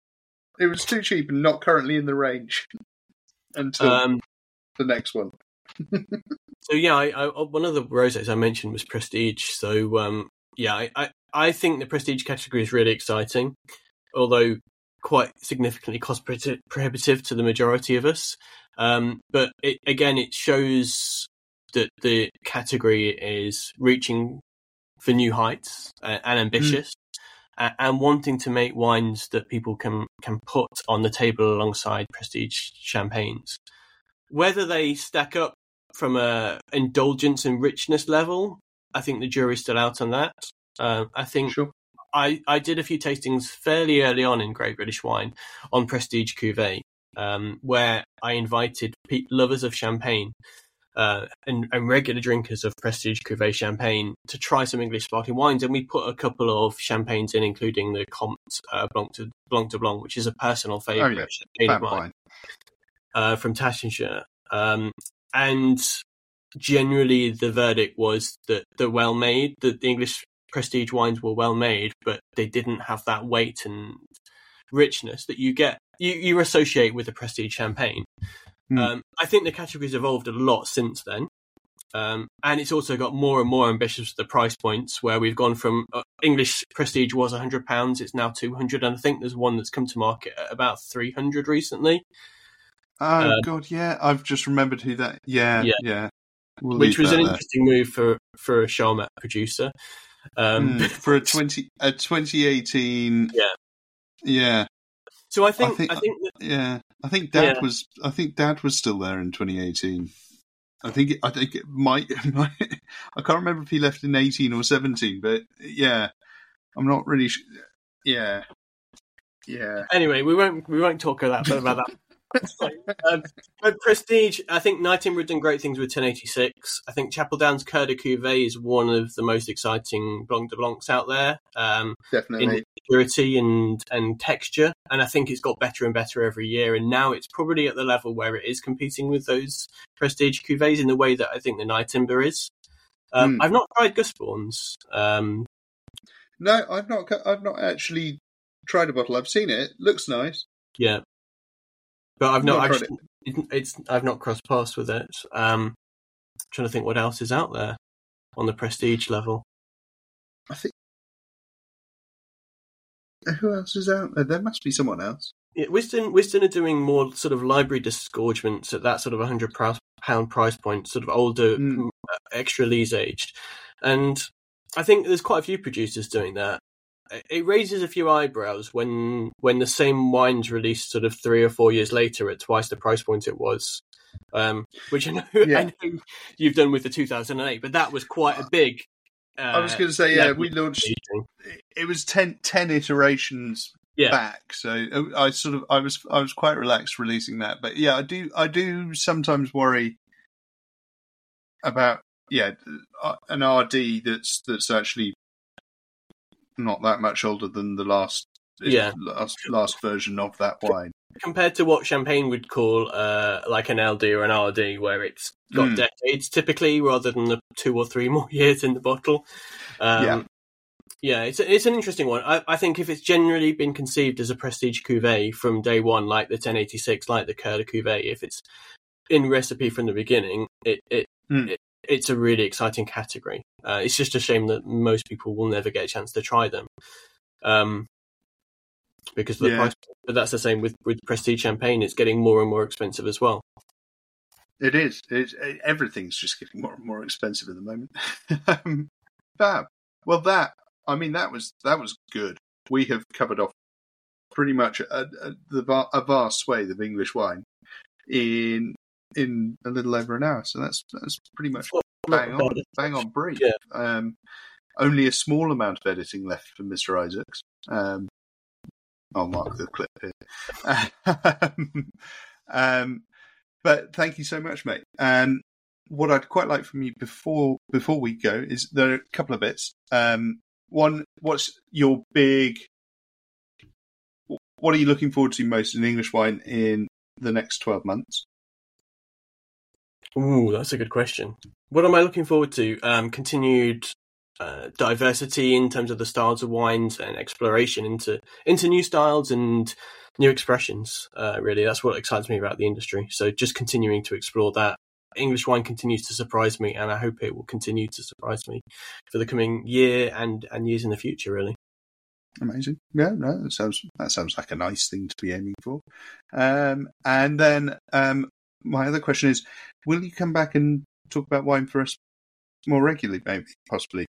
it was too cheap and not currently in the range [laughs] until Um, the next one. so yeah, I, I, one of the roses I mentioned was Prestige. So um, yeah, I, I, I think the Prestige category is really exciting, although quite significantly cost prohibitive to the majority of us. Um, but it, again, it shows that the category is reaching for new heights uh, and ambitious. a- And wanting to make wines that people can can put on the table alongside prestige champagnes, whether they stack up from a indulgence and richness level, I think the jury's still out on that. Uh, I think Sure. I, I did a few tastings fairly early on in Great British Wine on Prestige Cuvée, um, where I invited pe- lovers of champagne uh, and, and regular drinkers of Prestige Cuvée champagne to try some English sparkling wines. And we put a couple of champagnes in, including the Comte uh, Blanc, de, Blanc de Blanc, which is a personal favourite Oh, yeah. champagne of mine uh, from Taittinger. Um, and generally, the verdict was that they're well made, that the English prestige wines were well made, but they didn't have that weight and richness that you get, you, you associate with the prestige champagne. Hmm. Um, I think the category's evolved a lot since then. Um, and it's also got more and more ambitious with the price points where we've gone from uh, English prestige was £100, it's now 200 and I think there's one that's come to market at about 300 recently. Oh Um, god, yeah, I've just remembered who that. Yeah, Yeah. yeah. We'll which was an there. interesting move for for a Charmat producer. Um, Mm, for a twenty a twenty eighteen. Yeah. yeah, so I think I think- think, that, yeah. I think Dad Yeah. was. I think Dad was still there in twenty eighteen. I think. I think it might, [laughs] it might. I can't remember if he left in eighteen or seventeen, but yeah, I'm not really. Sh- yeah, yeah. anyway, we won't we won't talk about that about that. Um, but Prestige, I think Nyetimber done great things with 1086. I think Chapel Down's Cœur de Cuvée is one of the most exciting Blanc de Blancs out there. Um, Definitely. in purity and and texture, and I think it's got better and better every year. And now it's probably at the level where it is competing with those prestige cuvées in the way that I think the Nyetimber is. Um, Hmm. I've not tried Gusbourne's. Um, No, I've not. I've not actually tried a bottle. I've seen it. Looks nice. yeah, but I've not Not actually. It's, it's I've not crossed paths with it. Um, trying to think what else is out there on the prestige level. I think. Who else is out there? There must be someone else. Yeah, Wiston, Wiston are doing more sort of library disgorgements at that sort of hundred pound price point, sort of older, Mm. extra lease aged, and I think there's quite a few producers doing that. It- raises a few eyebrows when when the same wine's released sort of three or four years later at twice the price point it was, um, which I know, [laughs] Yeah. I know you've done with the 2008, but that was quite a big. Uh, I was going to say, yeah, we launched. It was 10, 10 iterations Yeah. back, so uh, I sort of I was I was quite relaxed releasing that. But yeah, I do I do sometimes worry about yeah uh, an RD that's that's actually not that much older than the last Yeah. last last version of that wine. compared to what champagne would call uh, like an LD or an RD, where it's got Mm. decades typically, rather than the two or three [laughs] more years in the bottle. Um, Yeah. yeah, it's it's an interesting one. I, I think if it's generally been conceived as a prestige cuvee from day one, like the 1086, like the de Cuvée, if it's in recipe from the beginning, it it, Mm. it it's a really exciting category. Uh, it's just a shame that most people will never get a chance to try them. Um, because the Yeah. price, but that's the same with, with prestige champagne. It's getting more and more expensive as well. It is. It's, it, everything's just getting more and more expensive at the moment. [laughs] um, fab. Well, that I mean, that was that was good. We have covered off pretty much a, a, the a vast swathe of English wine in in a little over an hour. So that's that's pretty much bang on, bad. bang on brief. Yeah. Um, only a small amount of editing left for Mr. Isaacs. Um, I'll mark the clip here. [laughs] um, but thank you so much, mate. Um, what I'd quite like from you before before we go is there are a couple of bits. Um, one, what's your big? What are you looking forward to most in English wine in the next twelve months? Ooh, that's a good question. What am I looking forward to? Um, continued uh, diversity in terms of the styles of wines and exploration into into new styles and new expressions. Uh, really, that's what excites me about the industry. So just continuing to explore that. English wine continues to surprise me, and I hope it will continue to surprise me for the coming year and and years in the future. Really. Amazing. Yeah, no, that sounds that sounds like a nice thing to be aiming for. Um, and then um, my other question is, will you come back and talk about wine for us more regularly, maybe, possibly,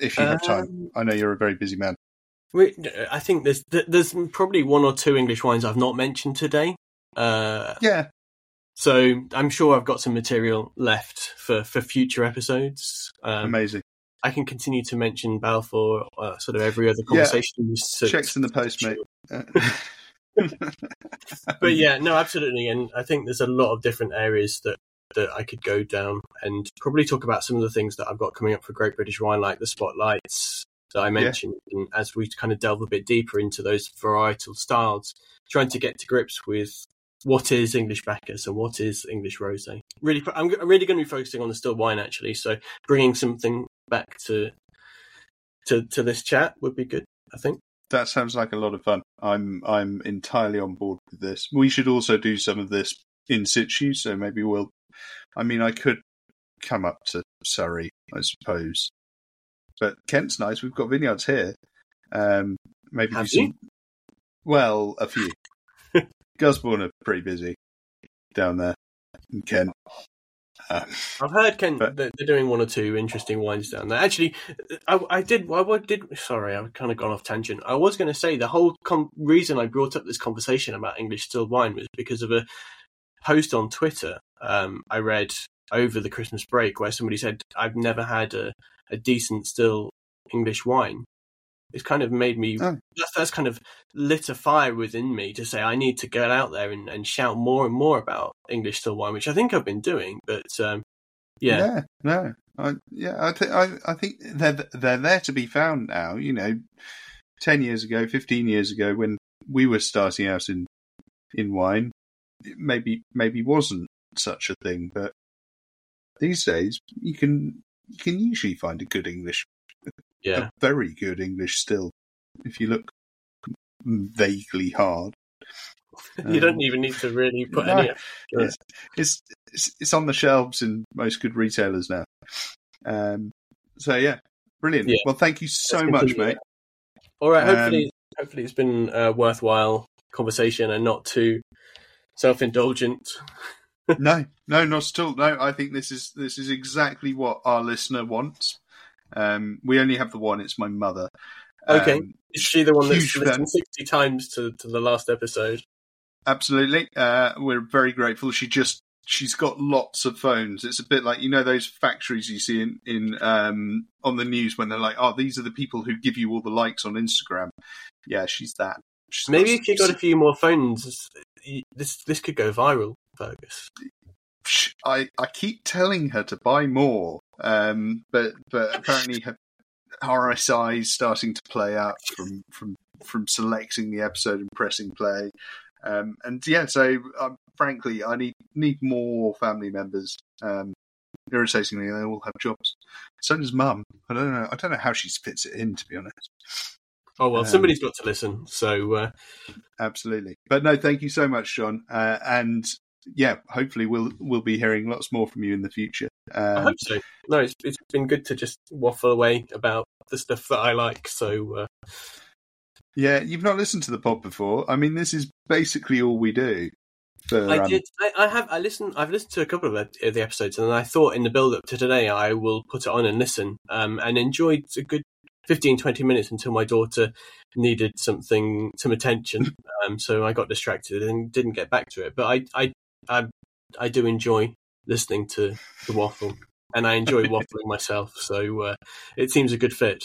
if you have time? Um, I know you're a very busy man. We, I think there's there's probably one or two English wines I've not mentioned today. Uh, Yeah, so I'm sure I've got some material left for, for future episodes. Um, amazing. I can continue to mention Balfour, uh, sort of every other Yeah. conversation. So- Checks in the post, mate. [laughs] But yeah, no, absolutely, and I think there's a lot of different areas that that I could go down and probably talk about some of the things that I've got coming up for Great British Wine, like the spotlights that I mentioned, and as we kind of delve a bit deeper into those varietal styles, trying to get to grips with what is English Bacchus and what is English Rosé. Really, I'm I'm really going to be focusing on the still wine actually. So bringing something back to to to this chat would be good. I think. That sounds like a lot of fun. I'm I'm entirely on board with this. We should also do some of this in situ, so maybe we'll. I mean, I could come up to Surrey, I suppose, but Kent's nice. We've got vineyards here. Um, maybe Have do some. Well, a few. [laughs] Gusbourne are pretty busy down there in Kent. Um, I've heard Kent But- they're doing one or two interesting wines down there. Actually, I, I did. I did. Sorry, I've kind of gone off tangent. I was going to say the whole com- reason I brought up this conversation about English still wine was because of a post on Twitter um, I read over the Christmas break where somebody said I've never had a, a decent still English wine. It's kind of made me. Oh. That's, that's kind of lit a fire within me to say I need to get out there and, and shout more and more about English still wine, which I think I've been doing. But um, yeah, no, I, yeah, I, th- I, I think they're they're there to be found now. You know, ten years ago, fifteen years ago, when we were starting out in in wine, it maybe maybe wasn't such a thing, but these days you can you can usually find a good English, yeah. very good English still, if you look vaguely hard. [laughs] you don't Um, even need to really [laughs] put no, any. it's, it's it's it's on the shelves in most good retailers now. Um, so yeah, brilliant. Yeah. Well, thank you so Let's much, continue. mate. All right. Um, Hopefully, hopefully it's been a worthwhile conversation and not too self-indulgent. [laughs] no, no, not at all. No, I think this is this is exactly what our listener wants. Um, we only have the one. It's my mother. Okay. Um, Is she the one that's listened sixty times to, to the last episode? absolutely. Uh, we're very grateful. She just she's got lots of phones. It's a bit like you know those factories you see in in um, on the news when they're like, oh, these are the people who give you all the likes on Instagram. Yeah, she's that. She's Maybe if you got a few more phones, this this could go viral, Fergus. I, I keep telling her to buy more, um, but but apparently [laughs] RSI is starting to play out from from from selecting the episode and pressing play, um, and yeah. So um, frankly, I need need more family members. Um, irritatingly, they all have jobs. So does Mum. I don't know. I don't know how she fits it in, to be honest. Oh well, Um, somebody's got to listen. So uh, Absolutely, but no, thank you so much, John. Uh, and yeah, hopefully we'll we'll be hearing lots more from you in the future. Um, I hope so. No, it's it's been good to just waffle away about the stuff that I like. So uh, Yeah, you've not listened to the pod before. I mean, this is basically all we do. For, I um, did. I, I have. I listened. I've listened to a couple of the- the episodes, and I thought in the build up to today, I will put it on and listen. Um, and enjoyed a good 15, 20 minutes until my daughter needed something, some attention. [laughs] Um, so I got distracted and didn't get back to it. But I, I, I, I do enjoy listening to the waffle, and I enjoy [laughs] waffling myself. So uh, it seems a good fit.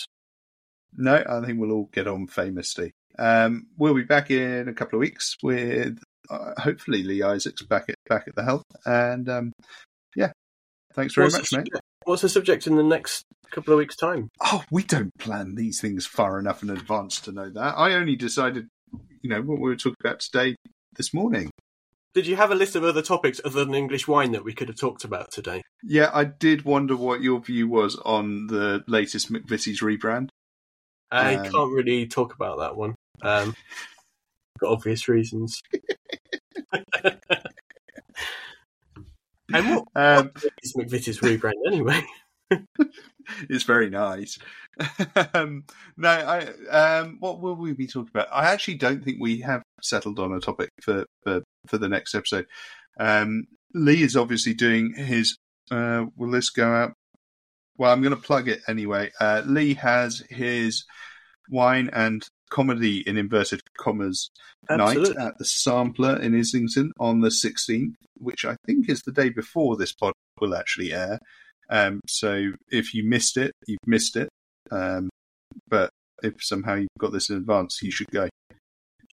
No, I think we'll all get on famously. Um, we'll be back in a couple of weeks with uh, hopefully Lee Isaacs back at back at the helm, And um, yeah, thanks very What's much, the mate. What's the subject in the next couple of weeks' time? Oh, we don't plan these things far enough in advance to know that. I only decided, you know, what we were talking about today this morning. Did you have a list of other topics other than English wine that we could have talked about today? Yeah, I did wonder what your view was on the latest McVitie's rebrand. I Um, can't really talk about that one um, for obvious reasons. [laughs] and what, Um, what is McVitie's rebrand anyway? [laughs] it's very nice. [laughs] um, no, I. Um, what will we be talking about? I actually don't think we have settled on a topic for for, for the next episode. Um, Lee is obviously doing his. Uh, will this go out? Well, I'm going to plug it anyway. Uh, Lee has his wine and comedy in inverted commas night at the Sampler in Islington on the 16th, which I think is the day before this pod will actually air. Um, so if you missed it, you've missed it. Um, but if somehow you've got this in advance, you should go.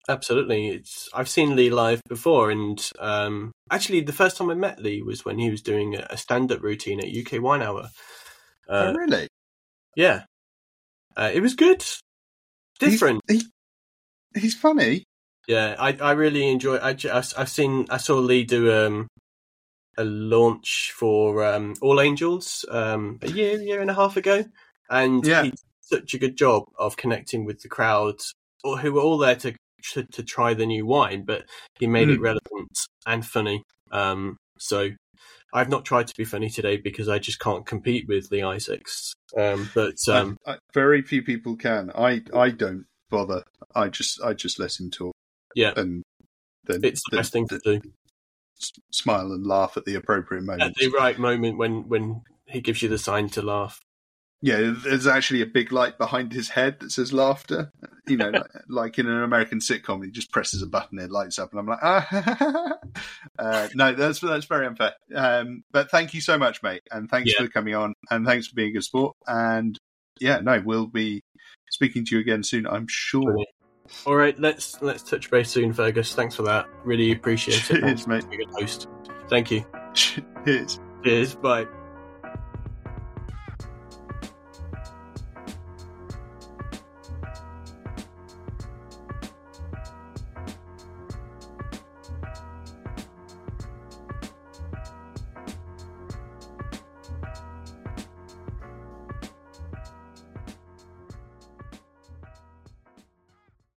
Absolutely. It's I've seen Lee live before, and um, actually, the first time I met Lee was when he was doing a, stand-up routine at UK Wine Hour. Uh, oh, really? Yeah, uh, it was good, different. He, he's funny. Yeah, I I really enjoy. I I've I've seen I saw Lee do um a launch for um All Angels um a year year and a half ago, and Yeah. he did such a good job of connecting with the crowd, or who were all there to to, to try the new wine, but he made it Mm. relevant and funny. Um, so I've not tried to be funny today because I just can't compete with Lee Isaacs. Um, but um, I, I, very few people can. I I don't bother. I just I just let him talk. Yeah. and then it's the then- best thing to do Smile and laugh at the appropriate at moment. the right moment when when he gives you the sign to laugh. Yeah, there's actually a big light behind his head that says laughter. You know, like, [laughs] like in an American sitcom, he just presses a button, it lights up, and I'm like, ah. [laughs] uh, no, that's that's very unfair. Um, but thank you so much, mate, and thanks Yeah. for coming on, and thanks for being a good sport. And yeah, no, we'll be speaking to you again soon, I'm sure. All right, let's let's touch base soon, Fergus. Thanks for that. Really appreciate it. Cheers, mate. being a host. Thank you. [laughs] Cheers. Cheers. Bye.